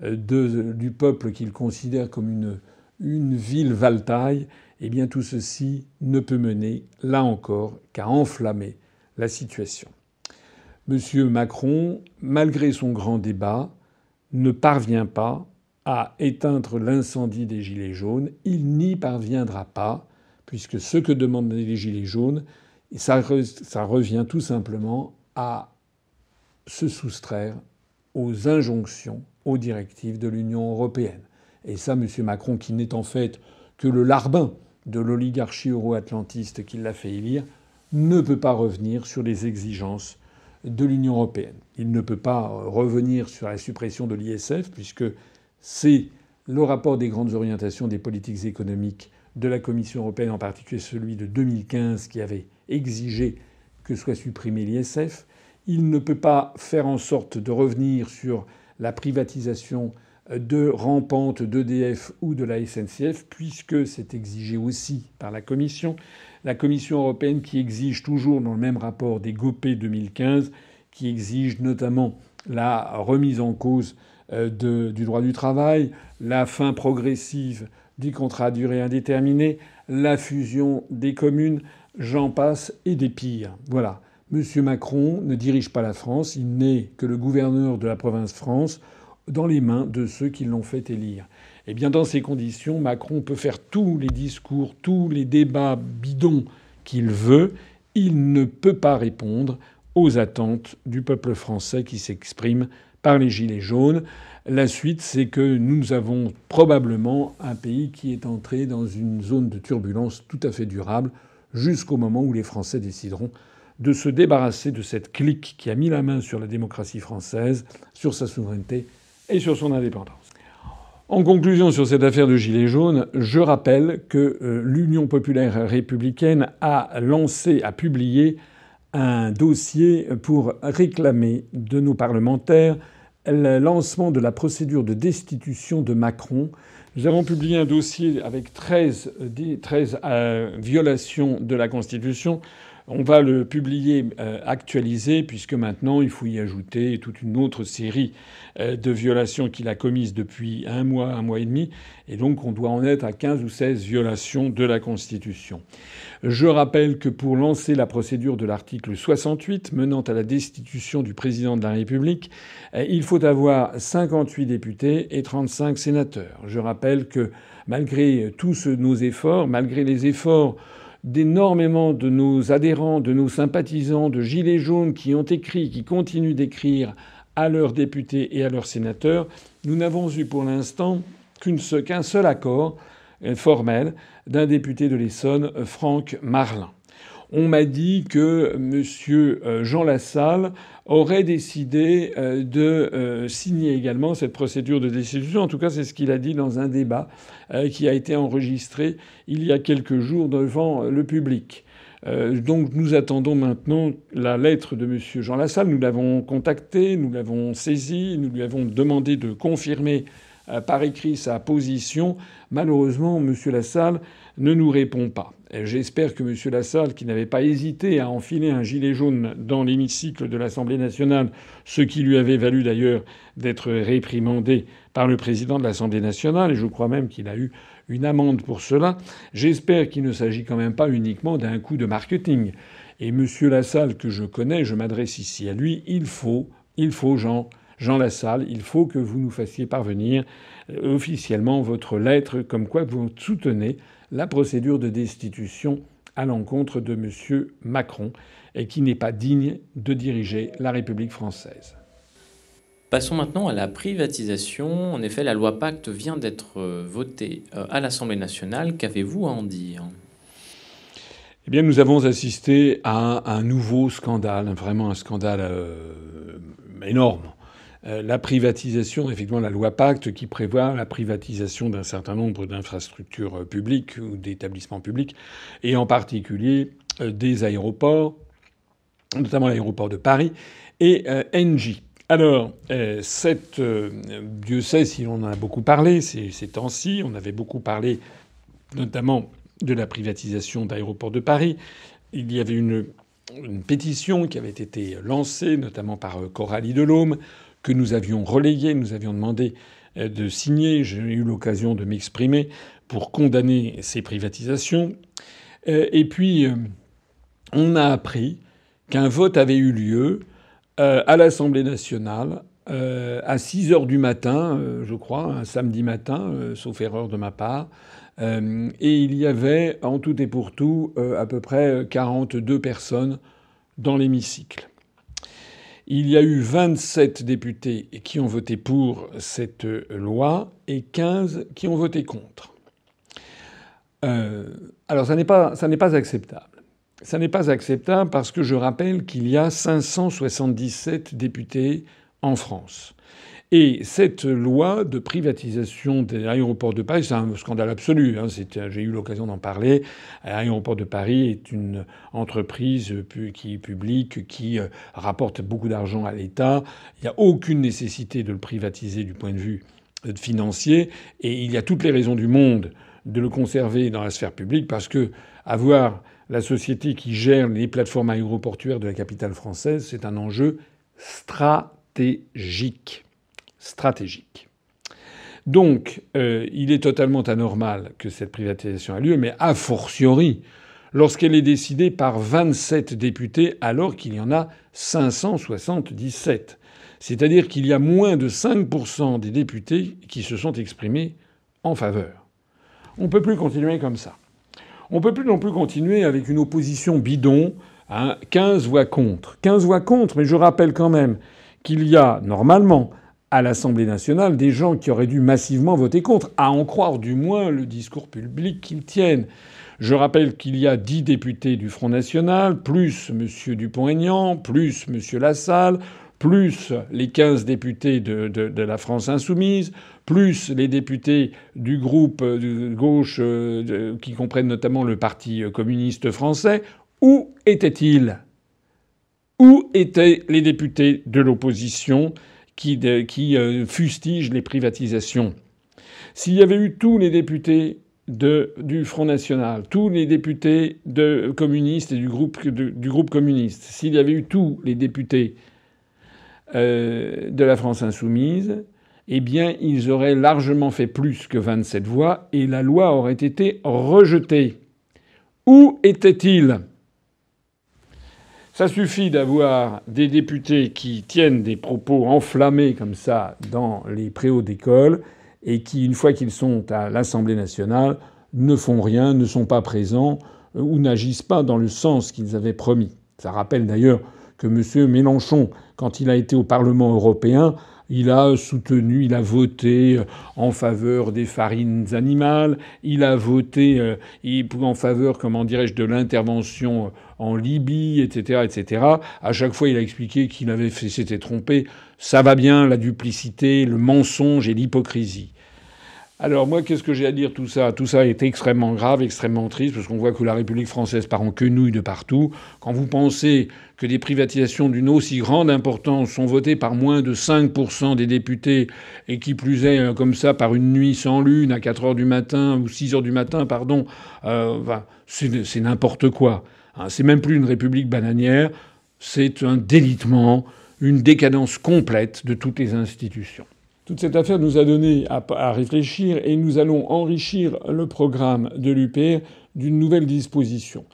de, du peuple qu'il considère comme une, une ville valtaille, eh bien tout ceci ne peut mener, là encore, qu'à enflammer la situation. M. Macron, malgré son grand débat, ne parvient pas à éteindre l'incendie des Gilets jaunes. Il n'y parviendra pas, puisque ce que demandent les Gilets jaunes, ça, revient tout simplement à se soustraire aux injonctions, aux directives de l'Union européenne. Et ça, M. Macron, qui n'est en fait que le larbin de l'oligarchie euro-atlantiste qui l'a fait élire, ne peut pas revenir sur les exigences de l'Union européenne. Il ne peut pas revenir sur la suppression de l'ISF, puisque c'est le rapport des grandes orientations des politiques économiques de la Commission européenne, en particulier celui de 2015, qui avait exigé que soit supprimé l'ISF. Il ne peut pas faire en sorte de revenir sur la privatisation de rampante d'EDF ou de la SNCF, puisque c'est exigé aussi par la Commission. La Commission européenne qui exige toujours dans le même rapport des GOPÉ 2015, qui exige notamment la remise en cause euh, du droit du travail, la fin progressive du contrat à durée indéterminée, la fusion des communes, j'en passe, et des pires. Voilà. M. Macron ne dirige pas la France, il n'est que le gouverneur de la province France dans les mains de ceux qui l'ont fait élire. Eh bien, dans ces conditions, Macron peut faire tous les discours, tous les débats bidons qu'il veut. Il ne peut pas répondre aux attentes du peuple français qui s'exprime par les Gilets jaunes. La suite, c'est que nous avons probablement un pays qui est entré dans une zone de turbulence tout à fait durable jusqu'au moment où les Français décideront de se débarrasser de cette clique qui a mis la main sur la démocratie française, sur sa souveraineté et sur son indépendance. En conclusion sur cette affaire de Gilets jaunes, je rappelle que euh, l'Union populaire républicaine a lancé, a publié un dossier pour réclamer de nos parlementaires le lancement de la procédure de destitution de Macron. Nous avons publié un dossier avec 13, 13 euh, violations de la Constitution. On va le publier euh, actualisé puisque maintenant il faut y ajouter toute une autre série euh, de violations qu'il a commises depuis un mois, un mois et demi, et donc on doit en être à 15 ou 16 violations de la Constitution. Je rappelle que pour lancer la procédure de l'article 68 menant à la destitution du président de la République, euh, il faut avoir 58 députés et 35 sénateurs. Je rappelle que malgré tous nos efforts, malgré les efforts d'énormément de nos adhérents, de nos sympathisants, de Gilets jaunes qui ont écrit, qui continuent d'écrire à leurs députés et à leurs sénateurs, nous n'avons eu pour l'instant qu'un seul accord euh, formel d'un député de l'Essonne, Franck Marlin. On m'a dit que M. Euh, Jean Lassalle aurait décidé euh, de euh, signer également cette procédure de destitution. En tout cas, c'est ce qu'il a dit dans un débat qui a été enregistré il y a quelques jours devant le public. donc nous attendons maintenant la lettre de M. Jean Lassalle. Nous l'avons contacté, nous l'avons saisi, nous lui avons demandé de confirmer par écrit sa position. Malheureusement, M. Lassalle ne nous répond pas. J'espère que M. Lassalle, qui n'avait pas hésité à enfiler un gilet jaune dans l'hémicycle de l'Assemblée nationale, ce qui lui avait valu d'ailleurs d'être réprimandé par le président de l'Assemblée nationale, et je crois même qu'il a eu une amende pour cela, j'espère qu'il ne s'agit quand même pas uniquement d'un coup de marketing. Et M. Lassalle, que je connais, je m'adresse ici à lui, il faut, il faut, Jean, Jean Lassalle, il faut que vous nous fassiez parvenir euh, officiellement votre lettre comme quoi vous soutenez la procédure de destitution à l'encontre de M. Macron et qui n'est pas digne de diriger la République française. Passons maintenant à la privatisation. En effet, la loi Pacte vient d'être euh, votée euh, à l'Assemblée nationale. Qu'avez-vous à en dire? Eh bien, nous avons assisté à un nouveau scandale, vraiment un scandale euh, énorme la privatisation, effectivement, la loi Pacte qui prévoit la privatisation d'un certain nombre d'infrastructures euh, publiques ou d'établissements publics, et en particulier euh, des aéroports, notamment l'aéroport de Paris et Engie. Alors, Dieu sait si on en a beaucoup parlé ces, ces temps-ci, on avait beaucoup parlé notamment de la privatisation d'Aéroports de Paris. Il y avait une, une, pétition qui avait été lancée, notamment par Coralie Delhomme, que nous avions relayée. Nous avions demandé de signer. J'ai eu l'occasion de m'exprimer pour condamner ces privatisations. Et puis, on a appris qu'un vote avait eu lieu euh, à l'Assemblée nationale euh, à 6 heures du matin, euh, je crois, un samedi matin, sauf erreur de ma part. et il y avait, en tout et pour tout, à peu près 42 personnes dans l'hémicycle. Il y a eu 27 députés qui ont voté pour cette loi et 15 qui ont voté contre. alors ça n'est pas, ça n'est pas acceptable. Ça n'est pas acceptable parce que je rappelle qu'il y a 577 députés en France. Et cette loi de privatisation des aéroports de Paris, c'est un scandale absolu. Hein. J'ai eu l'occasion d'en parler. L'aéroport de Paris est une entreprise qui est publique, qui euh, rapporte beaucoup d'argent à l'État. Il n'y a aucune nécessité de le privatiser du point de vue euh, financier. Et il y a toutes les raisons du monde de le conserver dans la sphère publique parce que avoir la société qui gère les plateformes aéroportuaires de la capitale française, c'est un enjeu stratégique. Stratégique. Donc, euh, il est totalement anormal que cette privatisation ait lieu, mais a fortiori lorsqu'elle est décidée par 27 députés alors qu'il y en a 577. C'est-à-dire qu'il y a moins de 5% des députés qui se sont exprimés en faveur. On ne peut plus continuer comme ça. On peut plus non plus continuer avec une opposition bidon, hein, 15 voix contre. 15 voix contre, mais je rappelle quand même qu'il y a normalement à l'Assemblée nationale des gens qui auraient dû massivement voter contre, à en croire du moins le discours public qu'ils tiennent. Je rappelle qu'il y a 10 députés du Front national, plus M. Dupont-Aignan, plus M. Lassalle, plus les 15 députés de, la France insoumise, plus les députés du groupe de gauche euh, qui comprennent notamment le Parti communiste français, où étaient-ils? Où étaient les députés de l'opposition? Qui, euh, fustigent les privatisations S'il y avait eu tous les députés du Front National, tous les députés communistes et du groupe, communiste, s'il y avait eu tous les députés euh, de la France insoumise, eh bien, ils auraient largement fait plus que 27 voix et la loi aurait été rejetée. Où étaient-ils? Ça suffit d'avoir des députés qui tiennent des propos enflammés comme ça dans les préaux d'école et qui, une fois qu'ils sont à l'Assemblée nationale, ne font rien, ne sont pas présents euh, ou n'agissent pas dans le sens qu'ils avaient promis. Ça rappelle d'ailleurs que M. Mélenchon, quand il a été au Parlement européen, il a soutenu, il a voté euh, en faveur des farines animales, il a voté euh, en faveur, comment dirais-je, de l'intervention euh, en Libye, etc., etc. À chaque fois, il a expliqué qu'il avait s'était trompé. Ça va bien, la duplicité, le mensonge et l'hypocrisie. Alors moi, qu'est-ce que j'ai à dire tout ça? Tout ça est extrêmement grave, extrêmement triste, parce qu'on voit que la République française part en quenouille de partout. Quand vous pensez que des privatisations d'une aussi grande importance sont votées par moins de 5% des députés, et qui plus est euh, comme ça par une nuit sans lune à 4 heures du matin ou 6 heures du matin, pardon, euh, c'est n'importe quoi. Hein, c'est même plus une république bananière, c'est un délitement, une décadence complète de toutes les institutions. Toute cette affaire nous a donné à, réfléchir et nous allons enrichir le programme de l'UPR d'une nouvelle disposition.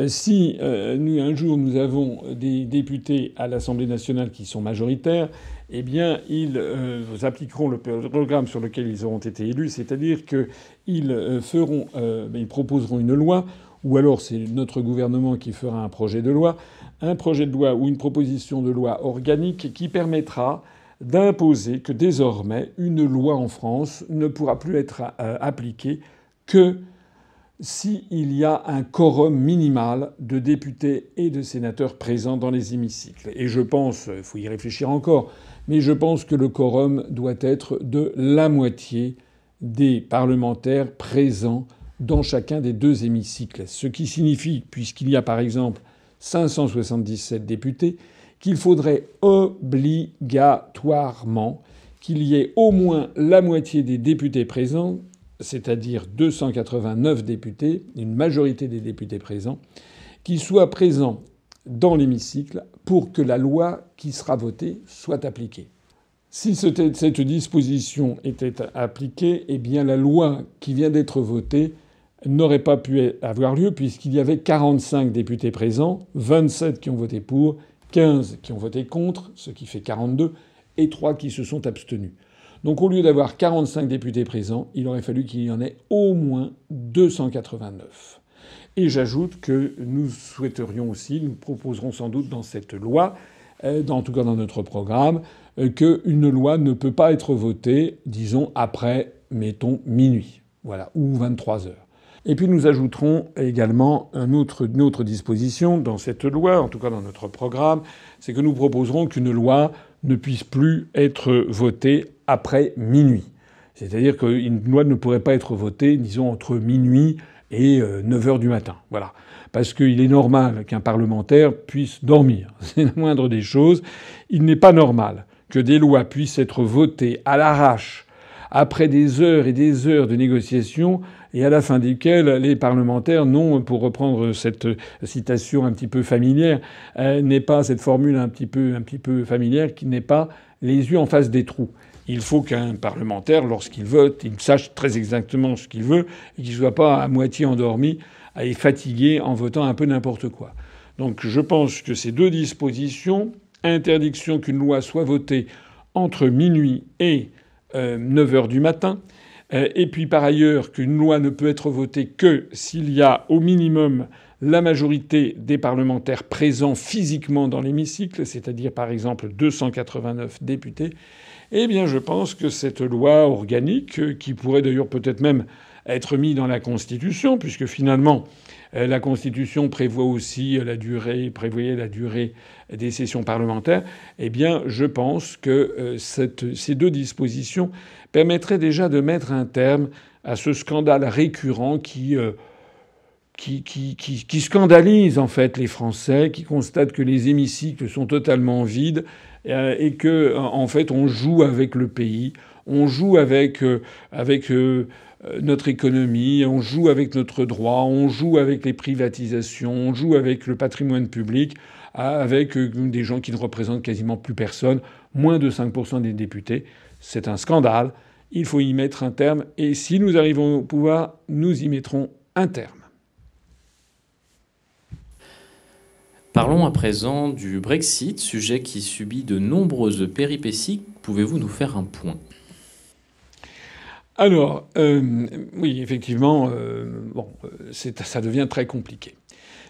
Euh, si euh, nous, un jour nous avons des députés à l'Assemblée nationale qui sont majoritaires, eh bien ils euh, appliqueront le programme sur lequel ils auront été élus, c'est-à-dire qu'ils feront, ils proposeront une loi, ou alors c'est notre gouvernement qui fera un projet de loi, un projet de loi ou une proposition de loi organique qui permettra d'imposer que désormais une loi en France ne pourra plus être euh, appliquée que s'il y a un quorum minimal de députés et de sénateurs présents dans les hémicycles. Et je pense, il faut y réfléchir encore, mais je pense que le quorum doit être de la moitié des parlementaires présents dans chacun des deux hémicycles. Ce qui signifie, puisqu'il y a par exemple 577 députés, qu'il faudrait obligatoirement qu'il y ait au moins la moitié des députés présents c'est-à-dire 289 députés, une majorité des députés présents, qui soient présents dans l'hémicycle pour que la loi qui sera votée soit appliquée. Si cette disposition était appliquée, eh bien la loi qui vient d'être votée n'aurait pas pu avoir lieu puisqu'il y avait 45 députés présents, 27 qui ont voté pour, 15 qui ont voté contre, ce qui fait 42, et 3 qui se sont abstenus. Donc au lieu d'avoir 45 députés présents, il aurait fallu qu'il y en ait au moins 289. Et j'ajoute que nous souhaiterions aussi, nous proposerons sans doute dans cette loi, euh, en tout cas dans notre programme, euh, qu'une loi ne peut pas être votée, disons, après, mettons, minuit. Voilà, ou 23 heures. Et puis nous ajouterons également une autre disposition dans cette loi, en tout cas dans notre programme, c'est que nous proposerons qu'une loi ne puisse plus être votée après minuit. C'est-à-dire qu'une loi ne pourrait pas être votée, disons, entre minuit et 9 euh, heures du matin. Voilà. Parce qu'il est normal qu'un parlementaire puisse dormir. C'est la moindre des choses. Il n'est pas normal que des lois puissent être votées à l'arrache après des heures et des heures de négociations et à la fin desquelles les parlementaires n'ont, pour reprendre cette citation un petit peu familière, euh, n'est pas cette formule un petit peu, un petit peu familière, qui n'est pas les yeux en face des trous. Il faut qu'un parlementaire, lorsqu'il vote, il sache très exactement ce qu'il veut et qu'il ne soit pas à moitié endormi et fatigué en votant un peu n'importe quoi. Donc je pense que ces deux dispositions, interdiction qu'une loi soit votée entre minuit et 9 euh, heures du matin, euh, et puis par ailleurs qu'une loi ne peut être votée que s'il y a au minimum la majorité des parlementaires présents physiquement dans l'hémicycle, c'est-à-dire par exemple 289 députés, eh bien, je pense que cette loi organique, euh, qui pourrait d'ailleurs peut-être même être mise dans la Constitution, puisque finalement la Constitution prévoit aussi la durée, prévoyait la durée des sessions parlementaires, eh bien, je pense que euh, ces deux dispositions permettraient déjà de mettre un terme à ce scandale récurrent qui qui, qui, qui, qui, scandalise en fait les Français, qui constatent que les hémicycles sont totalement vides euh, et que en fait on joue avec le pays, on joue avec euh, avec euh, notre économie, on joue avec notre droit, on joue avec les privatisations, on joue avec le patrimoine public, avec des gens qui ne représentent quasiment plus personne, moins de 5% des députés. C'est un scandale. Il faut y mettre un terme. Et si nous arrivons au pouvoir, nous y mettrons un terme. Parlons à présent du Brexit, sujet qui subit de nombreuses péripéties. Pouvez-vous nous faire un point? Alors, euh, oui, effectivement, euh, ça devient très compliqué.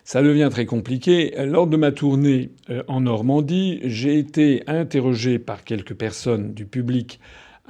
Ça devient très compliqué. Lors de ma tournée euh, en Normandie, j'ai été interrogé par quelques personnes du public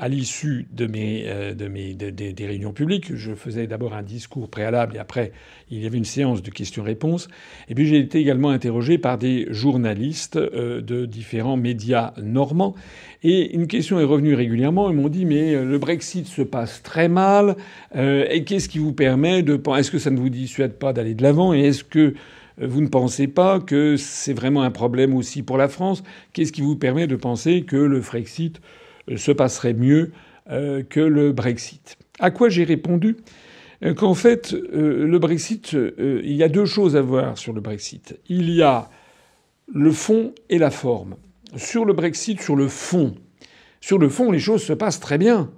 à l'issue de mes, euh, des réunions publiques, je faisais d'abord un discours préalable et après il y avait une séance de questions-réponses. Et puis j'ai été également interrogé par des journalistes euh, de différents médias normands. Et une question est revenue régulièrement. Ils m'ont dit mais euh, le Brexit se passe très mal. et qu'est-ce qui vous permet de est-ce que ça ne vous dissuade pas d'aller de l'avant et est-ce que vous ne pensez pas que c'est vraiment un problème aussi pour la France? Qu'est-ce qui vous permet de penser que le Frexit se passerait mieux euh, que le Brexit. À quoi j'ai répondu? Euh, qu'en fait, euh, le Brexit, il y a deux choses à voir sur le Brexit. Il y a le fond et la forme. Sur le Brexit, sur le fond, sur le fond, les choses se passent très bien.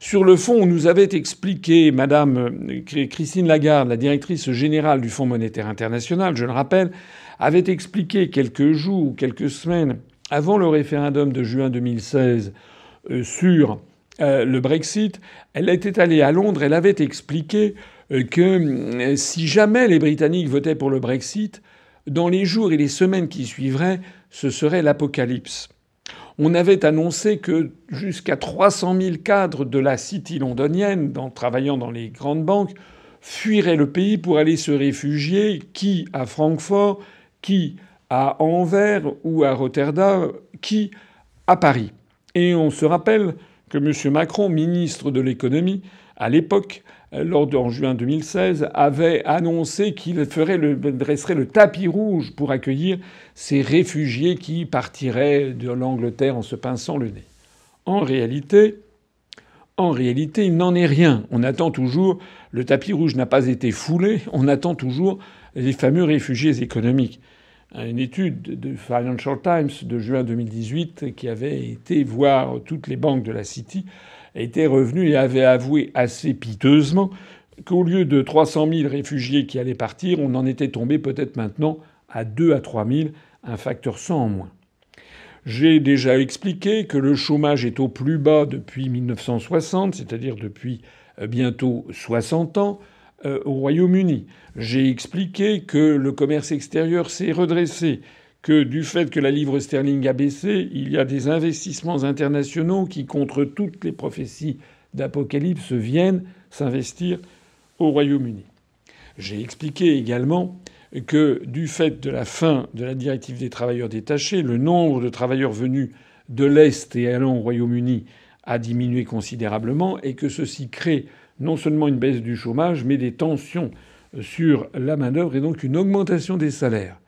Sur le fond, on nous avait expliqué, Madame Christine Lagarde, la directrice générale du Fonds monétaire international, je le rappelle, avait expliqué quelques jours, quelques semaines avant le référendum de juin 2016 euh, sur euh, le Brexit, elle était allée à Londres, elle avait expliqué euh, que si jamais les Britanniques votaient pour le Brexit, dans les jours et les semaines qui suivraient, ce serait l'apocalypse. On avait annoncé que jusqu'à 300 000 cadres de la City londonienne, travaillant dans les grandes banques, fuiraient le pays pour aller se réfugier, qui à Francfort, qui à Anvers ou à Rotterdam, qui à Paris. Et on se rappelle que M. Macron, ministre de l'économie, à l'époque, lors en juin 2016, avait annoncé qu'il dresserait le tapis rouge pour accueillir ces réfugiés qui partiraient de l'Angleterre en se pinçant le nez. En réalité, En réalité, il n'en est rien. On attend toujours, le tapis rouge n'a pas été foulé, on attend toujours les fameux réfugiés économiques. Une étude de Financial Times de juin 2018 qui avait été voir toutes les banques de la City était revenue et avait avoué assez piteusement qu'au lieu de 300 000 réfugiés qui allaient partir, on en était tombé peut-être maintenant à 2 à 3 000, un facteur 100 en moins. J'ai déjà expliqué que le chômage est au plus bas depuis 1960, c'est-à-dire depuis euh, bientôt 60 ans, euh, au Royaume-Uni. J'ai expliqué que le commerce extérieur s'est redressé, que du fait que la livre sterling a baissé, il y a des investissements internationaux qui, contre toutes les prophéties d'Apocalypse, viennent s'investir au Royaume-Uni. J'ai expliqué également que du fait de la fin de la directive des travailleurs détachés, le nombre de travailleurs venus de l'Est et allant au Royaume-Uni a diminué considérablement et que ceci crée non seulement une baisse du chômage, mais des tensions sur la main-d'œuvre et donc une augmentation des salaires.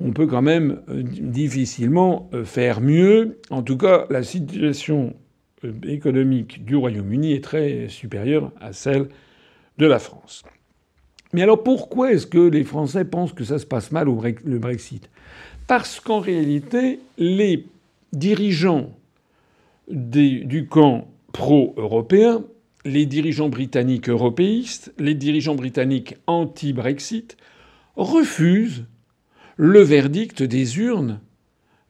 On peut quand même euh, difficilement euh, faire mieux. En tout cas, la situation euh, économique du Royaume-Uni est très supérieure à celle de la France. Mais alors pourquoi est-ce que les Français pensent que ça se passe mal au Brexit? Parce qu'en réalité, les dirigeants du camp pro-européen, les dirigeants britanniques européistes, les dirigeants britanniques anti-Brexit, refusent le verdict des urnes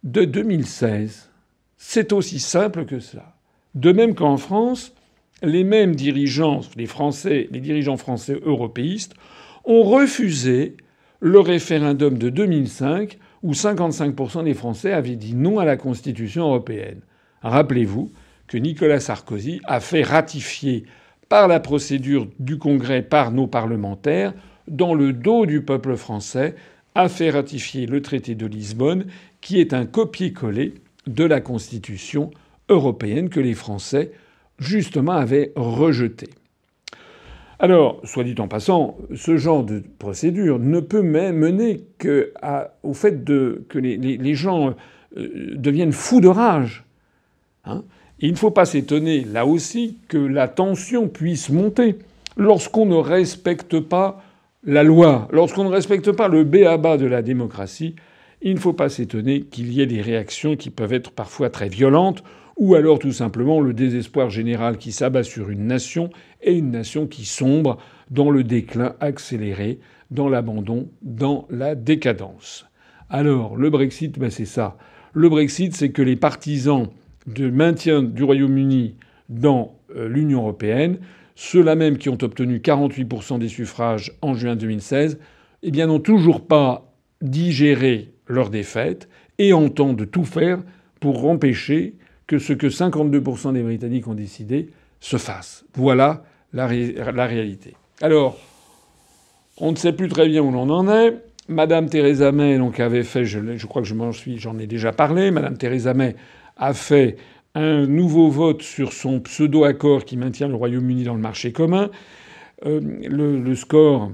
de 2016. C'est aussi simple que ça. De même qu'en France, les mêmes dirigeants, les Français, les dirigeants français européistes, ont refusé le référendum de 2005 où 55% des Français avaient dit non à la Constitution européenne. Rappelez-vous que Nicolas Sarkozy a fait ratifier par la procédure du Congrès par nos parlementaires, dans le dos du peuple français, a fait ratifier le traité de Lisbonne, qui est un copier-coller de la Constitution européenne que les Français, justement, avaient rejetée. Alors, soit dit en passant, ce genre de procédure ne peut même mener au fait que les, gens euh, deviennent fous de rage. Hein. Il ne faut pas s'étonner, là aussi, que la tension puisse monter lorsqu'on ne respecte pas la loi, lorsqu'on ne respecte pas le béaba de la démocratie. Il ne faut pas s'étonner qu'il y ait des réactions qui peuvent être parfois très violentes ou alors tout simplement le désespoir général qui s'abat sur une nation et une nation qui sombre dans le déclin accéléré, dans l'abandon, dans la décadence. Alors, le Brexit, ben c'est ça. Le Brexit, c'est que les partisans du maintien du Royaume-Uni dans euh, l'Union européenne, ceux-là même qui ont obtenu 48% des suffrages en juin 2016, eh bien n'ont toujours pas digéré leur défaite et entendent tout faire pour empêcher que ce que 52% des Britanniques ont décidé se fasse. Voilà la, réalité. Alors, on ne sait plus très bien où l'on en est. Madame Theresa May donc avait fait, je, crois que je j'en ai déjà parlé. Madame Theresa May a fait un nouveau vote sur son pseudo-accord qui maintient le Royaume-Uni dans le marché commun. Euh, le, score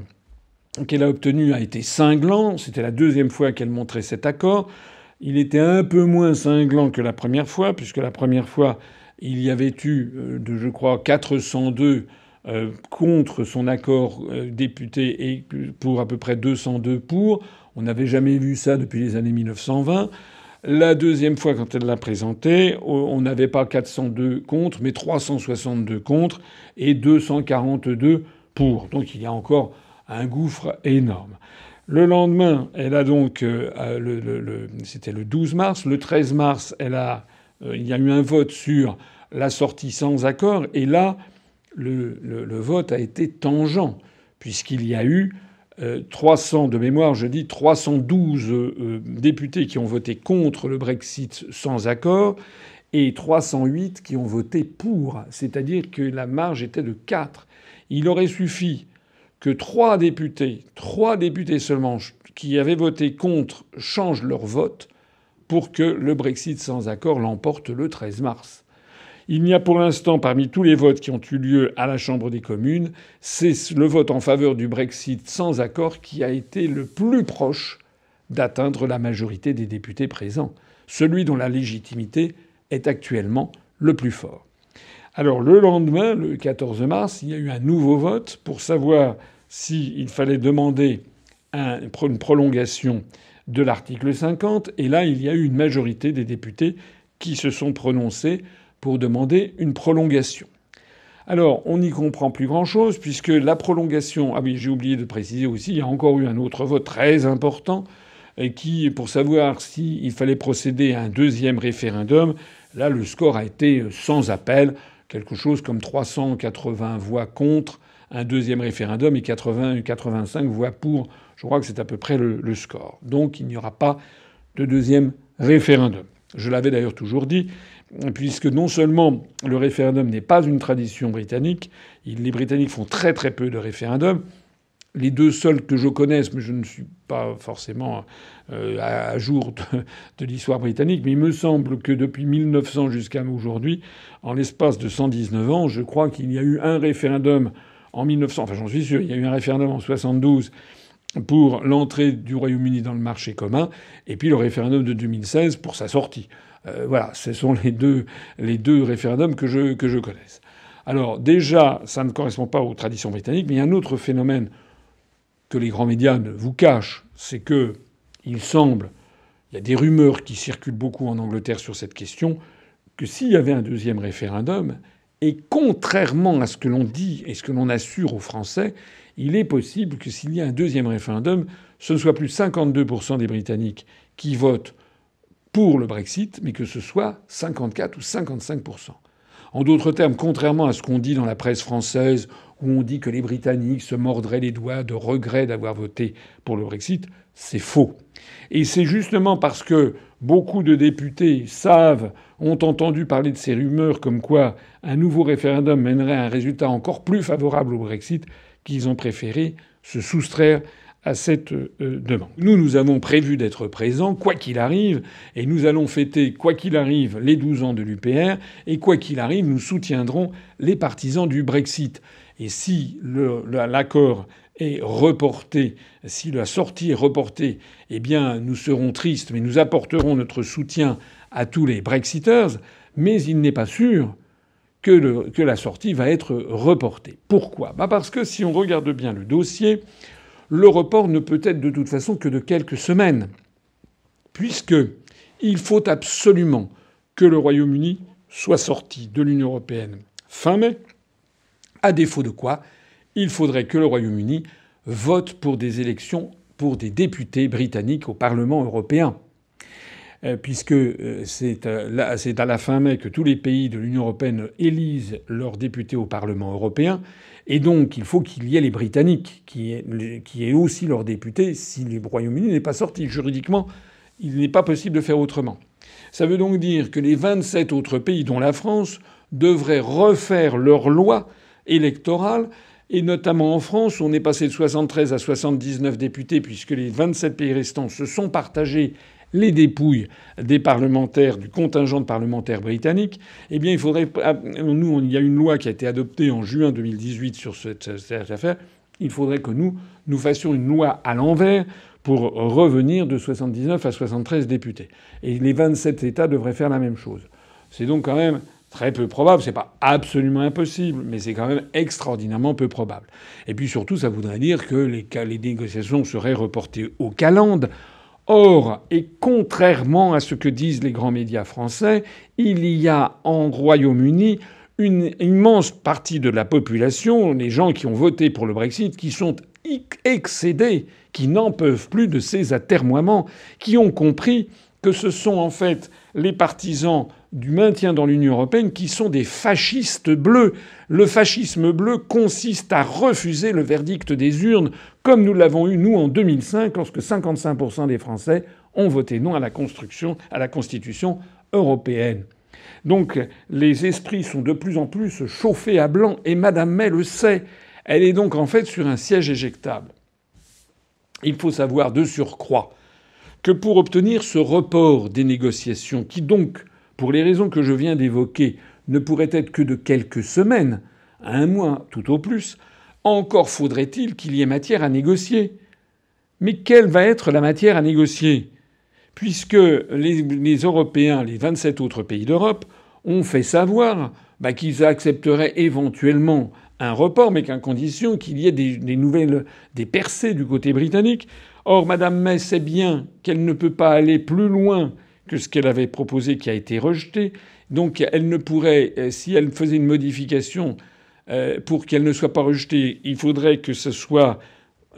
qu'elle a obtenu a été cinglant. C'était la deuxième fois qu'elle montrait cet accord. Il était un peu moins cinglant que la première fois, puisque la première fois, il y avait eu, euh, je crois, 402 euh, contre son accord député et pour à peu près 202 pour. On n'avait jamais vu ça depuis les années 1920. La deuxième fois, quand elle l'a présenté, on n'avait pas 402 contre, mais 362 contre et 242 pour. Donc il y a encore un gouffre énorme. Le lendemain, elle a donc, euh, le, c'était le 12 mars, le 13 mars, elle a, euh, il y a eu un vote sur la sortie sans accord, et là, le, vote a été tangent, puisqu'il y a eu 300 euh, de mémoire, je dis 312 députés qui ont voté contre le Brexit sans accord et 308 qui ont voté pour, c'est-à-dire que la marge était de 4. Il aurait suffi que trois députés, trois députés seulement, qui avaient voté contre, changent leur vote pour que le Brexit sans accord l'emporte le 13 mars. Il n'y a pour l'instant, parmi tous les votes qui ont eu lieu à la Chambre des communes, c'est le vote en faveur du Brexit sans accord qui a été le plus proche d'atteindre la majorité des députés présents, celui dont la légitimité est actuellement le plus fort. Alors le lendemain, le 14 mars, il y a eu un nouveau vote pour savoir s'il fallait demander une prolongation de l'article 50. Et là, il y a eu une majorité des députés qui se sont prononcés pour demander une prolongation. Alors, on n'y comprend plus grand-chose, puisque la prolongation. Ah oui, j'ai oublié de préciser aussi, il y a encore eu un autre vote très important, qui, pour savoir s'il fallait procéder à un deuxième référendum, là, le score a été sans appel, quelque chose comme 380 voix contre un deuxième référendum et 80, 85 voix pour. Je crois que c'est à peu près le score. Donc, il n'y aura pas de deuxième référendum. Je l'avais d'ailleurs toujours dit, puisque non seulement le référendum n'est pas une tradition britannique, les Britanniques font très très peu de référendums. Les deux seuls que je connaisse, mais je ne suis pas forcément euh, à jour de, l'histoire britannique, mais il me semble que depuis 1900 jusqu'à aujourd'hui, en l'espace de 119 ans, je crois qu'il y a eu un référendum en 1900, enfin j'en suis sûr, il y a eu un référendum en 72 pour l'entrée du Royaume-Uni dans le marché commun, et puis le référendum de 2016 pour sa sortie. Euh, voilà, ce sont les deux, les deux référendums que je, que je connaisse. Alors déjà, ça ne correspond pas aux traditions britanniques, mais il y a un autre phénomène que les grands médias ne vous cachent, c'est que il semble, il y a des rumeurs qui circulent beaucoup en Angleterre sur cette question, que s'il y avait un deuxième référendum, et contrairement à ce que l'on dit et ce que l'on assure aux Français, il est possible que s'il y a un deuxième référendum, ce ne soit plus 52% des Britanniques qui votent pour le Brexit, mais que ce soit 54 ou 55% En d'autres termes, contrairement à ce qu'on dit dans la presse française, où on dit que les Britanniques se mordraient les doigts de regret d'avoir voté pour le Brexit, c'est faux. Et c'est justement parce que beaucoup de députés savent, ont entendu parler de ces rumeurs comme quoi un nouveau référendum mènerait à un résultat encore plus favorable au Brexit, qu'ils ont préféré se soustraire à cette euh, demande. Nous, nous avons prévu d'être présents, quoi qu'il arrive, et nous allons fêter, quoi qu'il arrive, les 12 ans de l'UPR, et quoi qu'il arrive, nous soutiendrons les partisans du Brexit. Et si l'accord est reporté, si la sortie est reportée, eh bien, nous serons tristes, mais nous apporterons notre soutien à tous les Brexiters, mais il n'est pas sûr que, que, la sortie va être reportée. Pourquoi? Bah Parce que si on regarde bien le dossier, le report ne peut être de toute façon que de quelques semaines, puisque il faut absolument que le Royaume-Uni soit sorti de l'Union européenne fin mai, à défaut de quoi il faudrait que le Royaume-Uni vote pour des élections pour des députés britanniques au Parlement européen. Euh, puisque euh, c'est à la fin mai que tous les pays de l'Union européenne élisent leurs députés au Parlement européen. Et donc, il faut qu'il y ait les Britanniques qui aient, aussi leurs députés si le Royaume-Uni n'est pas sorti. Juridiquement, il n'est pas possible de faire autrement. Ça veut donc dire que les 27 autres pays, dont la France, devraient refaire leurs lois électorales. Et notamment en France, on est passé de 73 à 79 députés, puisque les 27 pays restants se sont partagés les dépouilles des parlementaires, du contingent de parlementaires britanniques, eh bien, il faudrait. Ah, nous, il y a une loi qui a été adoptée en juin 2018 sur cette, affaire. Il faudrait que nous, nous fassions une loi à l'envers pour revenir de 79 à 73 députés. Et les 27 États devraient faire la même chose. C'est donc quand même très peu probable. C'est pas absolument impossible, mais c'est quand même extraordinairement peu probable. Et puis surtout, ça voudrait dire que les, les négociations seraient reportées au calende Or, et contrairement à ce que disent les grands médias français, il y a en Royaume-Uni une immense partie de la population, les gens qui ont voté pour le Brexit, qui sont excédés, qui n'en peuvent plus de ces atermoiements, qui ont compris que ce sont en fait les partisans du maintien dans l'Union européenne qui sont des fascistes bleus. Le fascisme bleu consiste à refuser le verdict des urnes, comme nous l'avons eu nous en 2005, lorsque 55% des Français ont voté non à la construction, à la Constitution européenne. Donc les esprits sont de plus en plus chauffés à blanc, et Madame May le sait. Elle est donc en fait sur un siège éjectable. Il faut savoir de surcroît que pour obtenir ce report des négociations, qui donc pour les raisons que je viens d'évoquer, ne pourrait être que de quelques semaines, un mois tout au plus, encore faudrait-il qu'il y ait matière à négocier. Mais quelle va être la matière à négocier? Puisque les, Européens, les 27 autres pays d'Europe, ont fait savoir bah, qu'ils accepteraient éventuellement un report, mais qu'à condition qu'il y ait des, des, nouvelles, des percées du côté britannique. Or, Mme May sait bien qu'elle ne peut pas aller plus loin que ce qu'elle avait proposé qui a été rejeté. Donc, elle ne pourrait, euh, si elle faisait une modification euh, pour qu'elle ne soit pas rejetée, il faudrait que ce soit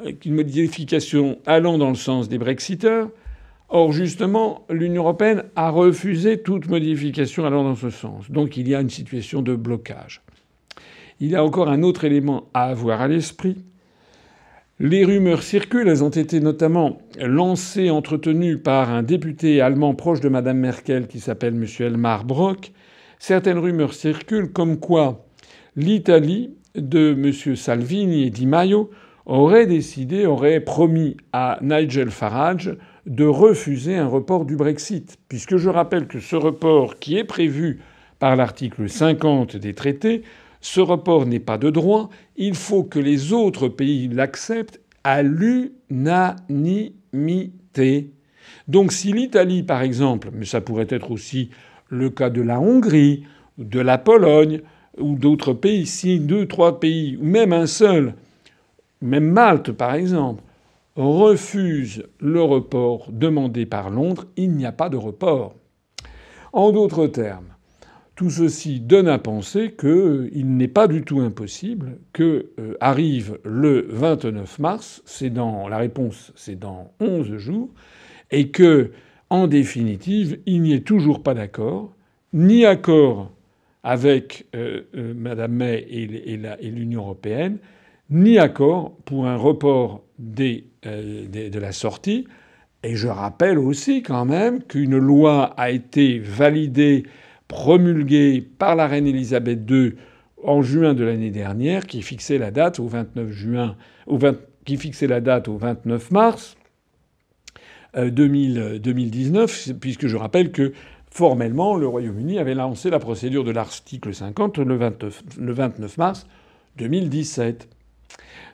euh, une modification allant dans le sens des Brexiteurs. Or, justement, l'Union européenne a refusé toute modification allant dans ce sens. Donc, il y a une situation de blocage. Il y a encore un autre élément à avoir à l'esprit. Les rumeurs circulent, elles ont été notamment lancées, entretenues par un député allemand proche de Mme Merkel qui s'appelle M. Elmar Brock. Certaines rumeurs circulent comme quoi l'Italie de M. Salvini et Di Maio aurait décidé, aurait promis à Nigel Farage de refuser un report du Brexit. Puisque je rappelle que ce report qui est prévu par l'article 50 des traités ce report n'est pas de droit. Il faut que les autres pays l'acceptent à l'unanimité. Donc si l'Italie, par exemple, mais ça pourrait être aussi le cas de la Hongrie, de la Pologne ou d'autres pays, si deux, trois pays, ou même un seul, même Malte par exemple, refuse le report demandé par Londres, il n'y a pas de report. En d'autres termes, tout ceci donne à penser qu'il n'est pas du tout impossible que euh, arrive le 29 mars, c'est dans la réponse, c'est dans 11 jours, et que, en définitive, il n'y ait toujours pas d'accord, ni accord avec euh, euh, Mme May et, l'Union européenne, ni accord pour un report des, de la sortie. Et je rappelle aussi quand même qu'une loi a été validée promulgué par la reine Elisabeth II en juin de l'année dernière, qui fixait la date au 29 juin, qui fixait la date au 29 mars 2019, euh, puisque je rappelle que formellement, le Royaume-Uni avait lancé la procédure de l'article 50 le 29, le 29 mars 2017.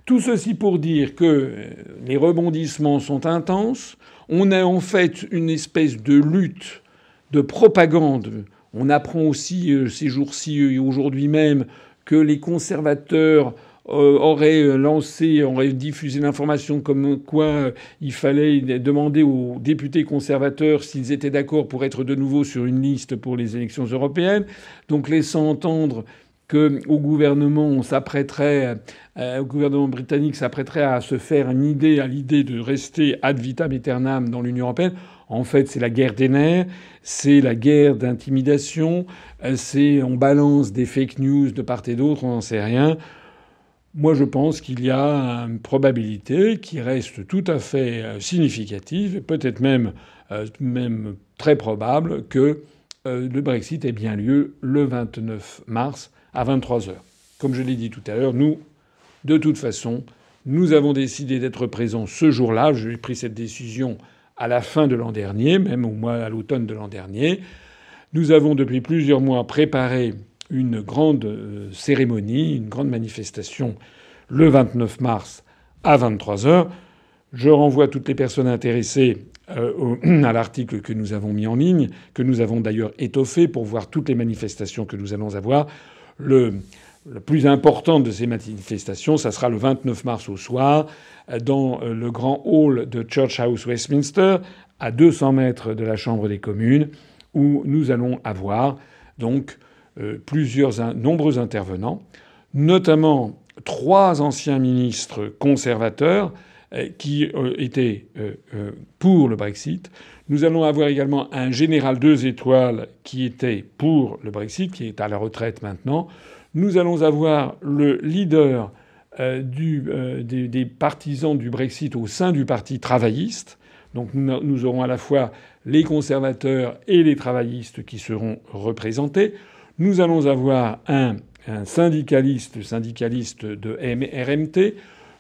Tout ceci pour dire que euh, les rebondissements sont intenses. On a en fait une espèce de lutte de propagande on apprend aussi euh, ces jours-ci et aujourd'hui même que les conservateurs euh, auraient lancé, auraient diffusé l'information comme quoi euh, il fallait demander aux députés conservateurs s'ils étaient d'accord pour être de nouveau sur une liste pour les élections européennes, donc laissant entendre que au gouvernement on s'apprêterait, au gouvernement britannique s'apprêterait à se faire une idée à l'idée de rester ad vitam aeternam dans l'Union européenne. En fait, c'est la guerre des nerfs, c'est la guerre d'intimidation, c'est on balance des fake news de part et d'autre, on n'en sait rien. Moi, je pense qu'il y a une probabilité qui reste tout à fait euh, significative, peut-être même, euh, même très probable, que euh, le Brexit ait bien lieu le 29 mars à 23 heures. Comme je l'ai dit tout à l'heure, nous, de toute façon, nous avons décidé d'être présents ce jour-là. J'ai pris cette décision à la fin de l'an dernier, même au mois à l'automne de l'an dernier. Nous avons depuis plusieurs mois préparé une grande euh, cérémonie, une grande manifestation le 29 mars à 23 heures. Je renvoie toutes les personnes intéressées euh, à l'article que nous avons mis en ligne, que nous avons d'ailleurs étoffé pour voir toutes les manifestations que nous allons avoir. Le, la plus importante de ces manifestations, ça sera le 29 mars au soir, dans le grand hall de Church House Westminster, à 200 mètres de la Chambre des communes, où nous allons avoir donc euh, plusieurs, nombreux intervenants, notamment trois anciens ministres conservateurs euh, qui euh, étaient pour le Brexit. Nous allons avoir également un général deux étoiles qui était pour le Brexit, qui est à la retraite maintenant. Nous allons avoir le leader euh, euh, des, partisans du Brexit au sein du Parti travailliste. Donc nous, aurons à la fois les conservateurs et les travaillistes qui seront représentés. Nous allons avoir un, un syndicaliste, syndicaliste de RMT.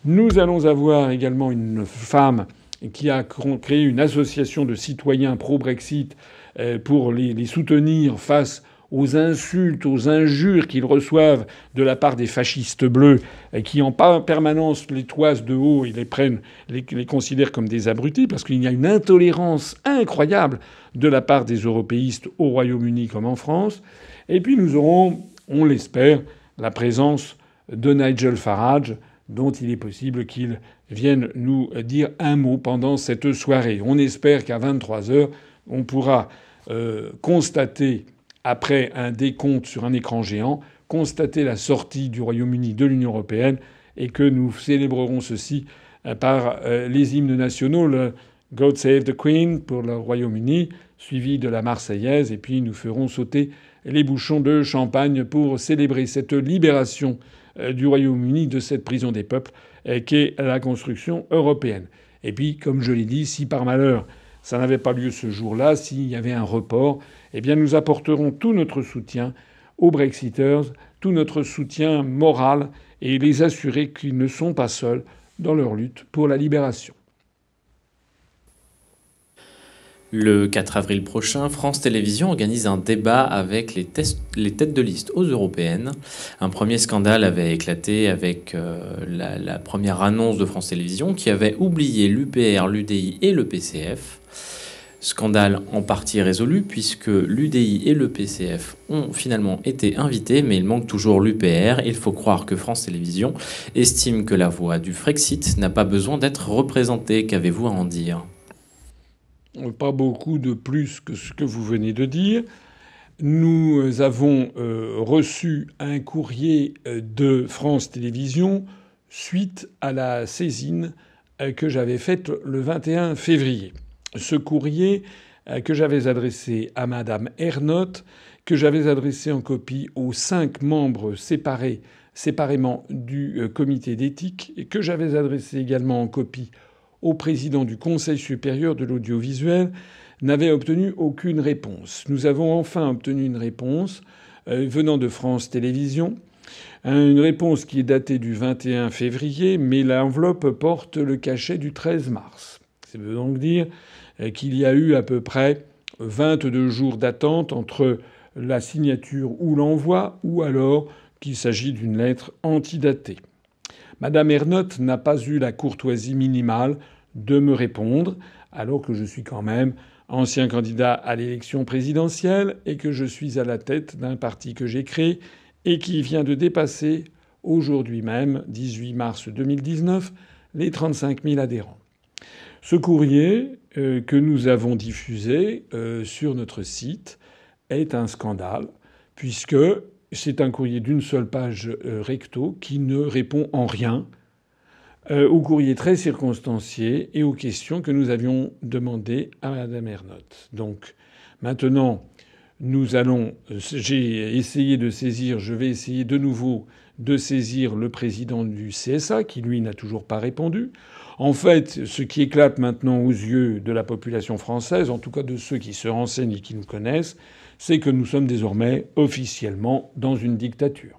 Nous allons avoir également une femme qui a créé une association de citoyens pro-Brexit euh, pour les soutenir face aux insultes, aux injures qu'ils reçoivent de la part des fascistes bleus, qui en permanence les toisent de haut et les prennent, les, les considèrent comme des abrutis, parce qu'il y a une intolérance incroyable de la part des européistes au Royaume-Uni comme en France. Et puis nous aurons on l'espère, la présence de Nigel Farage, dont il est possible qu'il vienne nous dire un mot pendant cette soirée. On espère qu'à 23 heures, on pourra euh, constater, après un décompte sur un écran géant, constater la sortie du Royaume-Uni de l'Union européenne et que nous célébrerons ceci euh, par euh, les hymnes nationaux, le God Save the Queen pour le Royaume-Uni, suivi de la Marseillaise, et puis nous ferons sauter les bouchons de champagne pour célébrer cette libération euh, du Royaume-Uni de cette prison des peuples qu'est la construction européenne. Et puis, comme je l'ai dit, si par malheur ça n'avait pas lieu ce jour-là, s'il y avait un report, eh bien nous apporterons tout notre soutien aux Brexiters, tout notre soutien moral et les assurer qu'ils ne sont pas seuls dans leur lutte pour la libération. Le 4 avril prochain, France Télévisions organise un débat avec les, têtes de liste aux européennes. Un premier scandale avait éclaté avec euh, la, la, première annonce de France Télévisions qui avait oublié l'UPR, l'UDI et le PCF. Scandale en partie résolu puisque l'UDI et le PCF ont finalement été invités, mais il manque toujours l'UPR. Il faut croire que France Télévisions estime que la voix du Frexit n'a pas besoin d'être représentée. Qu'avez-vous à en dire? Pas beaucoup de plus que ce que vous venez de dire. Nous avons euh, reçu un courrier euh, de France Télévisions suite à la saisine euh, que j'avais faite le 21 février ce courrier que j'avais adressé à Madame Ernotte, que j'avais adressé en copie aux cinq membres séparés, séparément du comité d'éthique, et que j'avais adressé également en copie au président du Conseil supérieur de l'audiovisuel, n'avait obtenu aucune réponse. Nous avons enfin obtenu une réponse euh, venant de France Télévisions, une réponse qui est datée du 21 février, mais l'enveloppe porte le cachet du 13 mars. Ça veut donc dire qu'il y a eu à peu près 22 jours d'attente entre la signature ou l'envoi, ou alors qu'il s'agit d'une lettre antidatée. Madame Ernotte n'a pas eu la courtoisie minimale de me répondre, alors que je suis quand même ancien candidat à l'élection présidentielle et que je suis à la tête d'un parti que j'ai créé et qui vient de dépasser aujourd'hui même, 18 mars 2019, les 35 000 adhérents. Ce courrier euh, que nous avons diffusé euh, sur notre site est un scandale, puisque c'est un courrier d'une seule page euh, recto qui ne répond en rien au courrier très circonstancié et aux questions que nous avions demandées à Mme Ernotte. Donc maintenant, nous allons. J'ai essayé de saisir, je vais essayer de nouveau de saisir le président du CSA, qui lui n'a toujours pas répondu. En fait, ce qui éclate maintenant aux yeux de la population française, en tout cas de ceux qui se renseignent et qui nous connaissent, c'est que nous sommes désormais officiellement dans une dictature.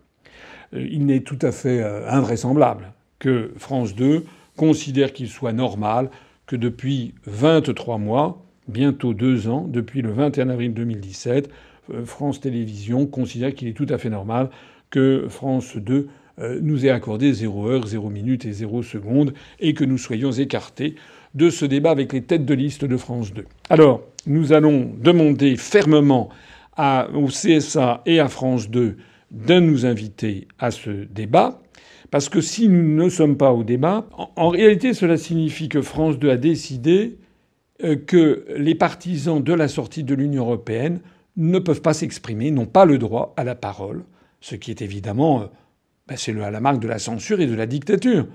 Euh, il n'est tout à fait euh, invraisemblable que France 2 considère qu'il soit normal que depuis 23 mois, bientôt deux ans, depuis le 21 avril 2017, euh, France Télévisions considère qu'il est tout à fait normal que France 2 euh, nous ait accordé 0 heure, 0 minute et 0 seconde et que nous soyons écartés de ce débat avec les têtes de liste de France 2. Alors, nous allons demander fermement au CSA et à France 2 de nous inviter à ce débat. Parce que si nous ne sommes pas au débat, en, réalité, cela signifie que France 2 a décidé euh, que les partisans de la sortie de l'Union européenne ne peuvent pas s'exprimer, n'ont pas le droit à la parole, ce qui est évidemment euh, ben, c'est la marque de la censure et de la dictature.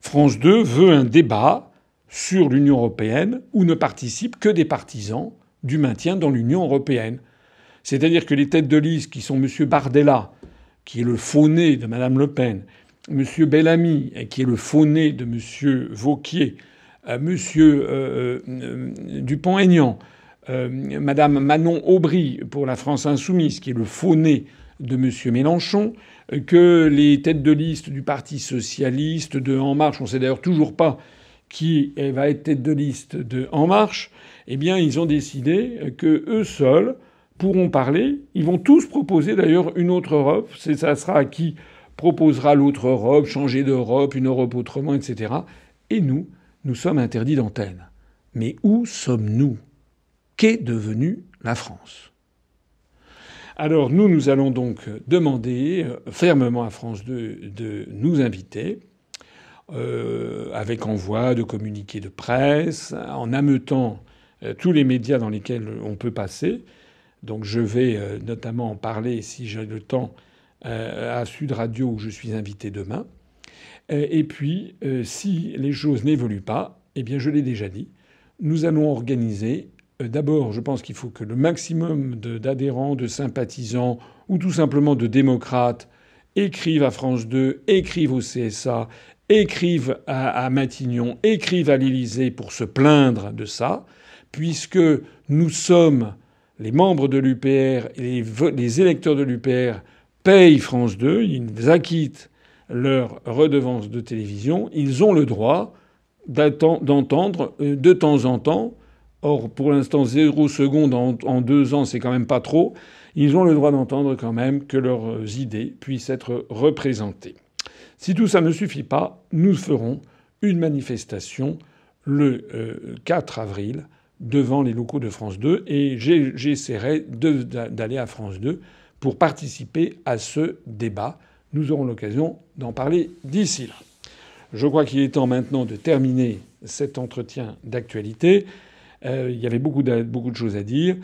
France 2 veut un débat sur l'Union européenne où ne participent que des partisans du maintien dans l'Union européenne. C'est-à-dire que les têtes de liste qui sont M. Bardella, qui est le faux-né de Mme Le Pen, M. Bellamy, qui est le faux-né de M. Vauquier, euh, M. Euh, euh, Dupont-Aignan, Mme Manon Aubry pour la France insoumise, qui est le faux-né de M. Mélenchon, que les têtes de liste du Parti socialiste, de En Marche, on sait d'ailleurs toujours pas qui va être tête de liste de En Marche, eh bien, ils ont décidé que eux seuls pourront parler. Ils vont tous proposer d'ailleurs une autre Europe. Ça sera qui proposera l'autre Europe, changer d'Europe, une Europe autrement, etc. Et nous, nous sommes interdits d'antenne. Mais où sommes-nous? Qu'est devenue la France? Alors nous, nous allons donc demander fermement à France 2 de nous inviter. Euh, avec envoi de communiqués de presse, en ameutant euh, tous les médias dans lesquels on peut passer. Donc je vais euh, notamment en parler, si j'ai le temps, à Sud Radio où je suis invité demain. Et puis, si les choses n'évoluent pas, eh bien je l'ai déjà dit, nous allons organiser. D'abord, je pense qu'il faut que le maximum d'adhérents, de sympathisants ou tout simplement de démocrates écrivent à France 2, écrivent au CSA, écrivent à, Matignon, écrivent à l'Élysée pour se plaindre de ça, puisque nous sommes les membres de l'UPR et les, électeurs de l'UPR payent France 2, ils acquittent leur redevance de télévision, ils ont le droit d'entendre euh, de temps en temps, or pour l'instant zéro seconde en, en deux ans c'est quand même pas trop, ils ont le droit d'entendre quand même que leurs idées puissent être représentées. Si tout ça ne suffit pas, nous ferons une manifestation le 4 euh, avril devant les locaux de France 2 et j'essaierai d'aller à France 2 pour participer à ce débat. Nous aurons l'occasion d'en parler d'ici là. Je crois qu'il est temps maintenant de terminer cet entretien d'actualité. Euh, il y avait beaucoup de, choses à dire.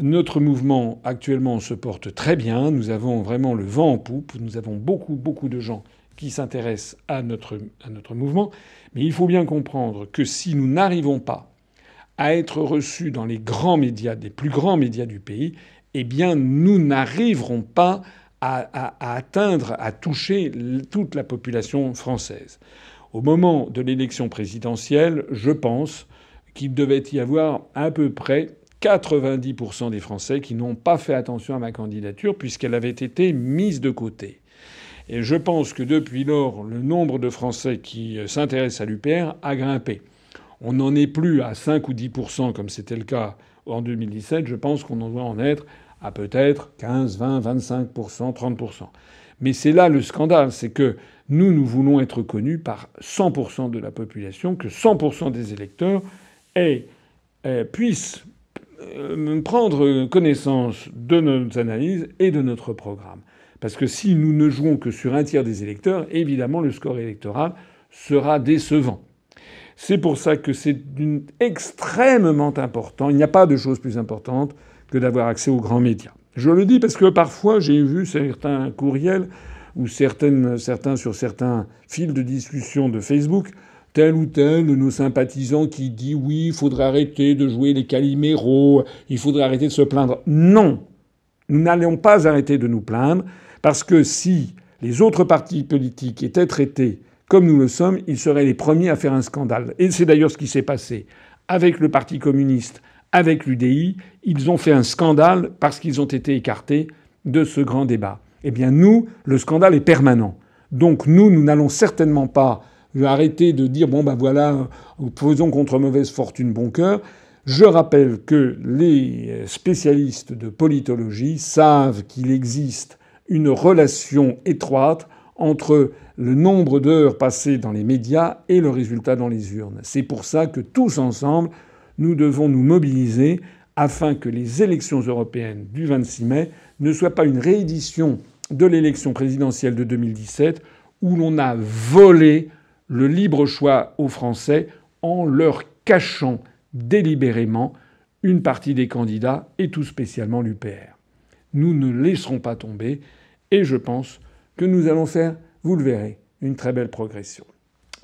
Notre mouvement actuellement se porte très bien. Nous avons vraiment le vent en poupe. Nous avons beaucoup, beaucoup de gens qui s'intéressent à notre mouvement. Mais il faut bien comprendre que si nous n'arrivons pas à être reçus dans les grands médias, des plus grands médias du pays, eh bien, nous n'arriverons pas à, à, atteindre, à toucher toute la population française. Au moment de l'élection présidentielle, je pense qu'il devait y avoir à peu près 90% des Français qui n'ont pas fait attention à ma candidature puisqu'elle avait été mise de côté. Et je pense que depuis lors, le nombre de Français qui s'intéressent à l'UPR a grimpé. On n'en est plus à 5 ou 10 comme c'était le cas en 2017. Je pense qu'on doit en être à peut-être 15, 20, 25% 30% Mais c'est là le scandale, c'est que nous, nous voulons être connus par 100% de la population, que 100% des électeurs euh, puissent euh, prendre connaissance de nos analyses et de notre programme. Parce que si nous ne jouons que sur un tiers des électeurs, évidemment, le score électoral sera décevant. C'est pour ça que c'est extrêmement important. Il n'y a pas de chose plus importante que d'avoir accès aux grands médias. Je le dis parce que parfois j'ai vu certains courriels ou certains sur certains fils de discussion de Facebook, tel ou tel de nos sympathisants qui dit oui, il faudrait arrêter de jouer les caliméros, il faudrait arrêter de se plaindre. Non, nous n'allons pas arrêter de nous plaindre. Parce que si les autres partis politiques étaient traités comme nous le sommes, ils seraient les premiers à faire un scandale. Et c'est d'ailleurs ce qui s'est passé avec le Parti communiste, avec l'UDI. Ils ont fait un scandale parce qu'ils ont été écartés de ce grand débat. Eh bien nous, le scandale est permanent. Donc nous, nous n'allons certainement pas arrêter de dire bon ben voilà, faisons contre mauvaise fortune bon cœur. Je rappelle que les spécialistes de politologie savent qu'il existe une relation étroite entre le nombre d'heures passées dans les médias et le résultat dans les urnes. C'est pour ça que tous ensemble, nous devons nous mobiliser afin que les élections européennes du 26 mai ne soient pas une réédition de l'élection présidentielle de 2017 où l'on a volé le libre choix aux Français en leur cachant délibérément une partie des candidats et tout spécialement l'UPR. Nous ne laisserons pas tomber et je pense que nous allons faire, vous le verrez, une très belle progression.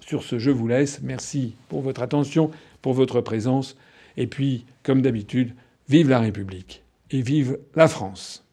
Sur ce, je vous laisse. Merci pour votre attention, pour votre présence. Et puis, comme d'habitude, vive la République et vive la France.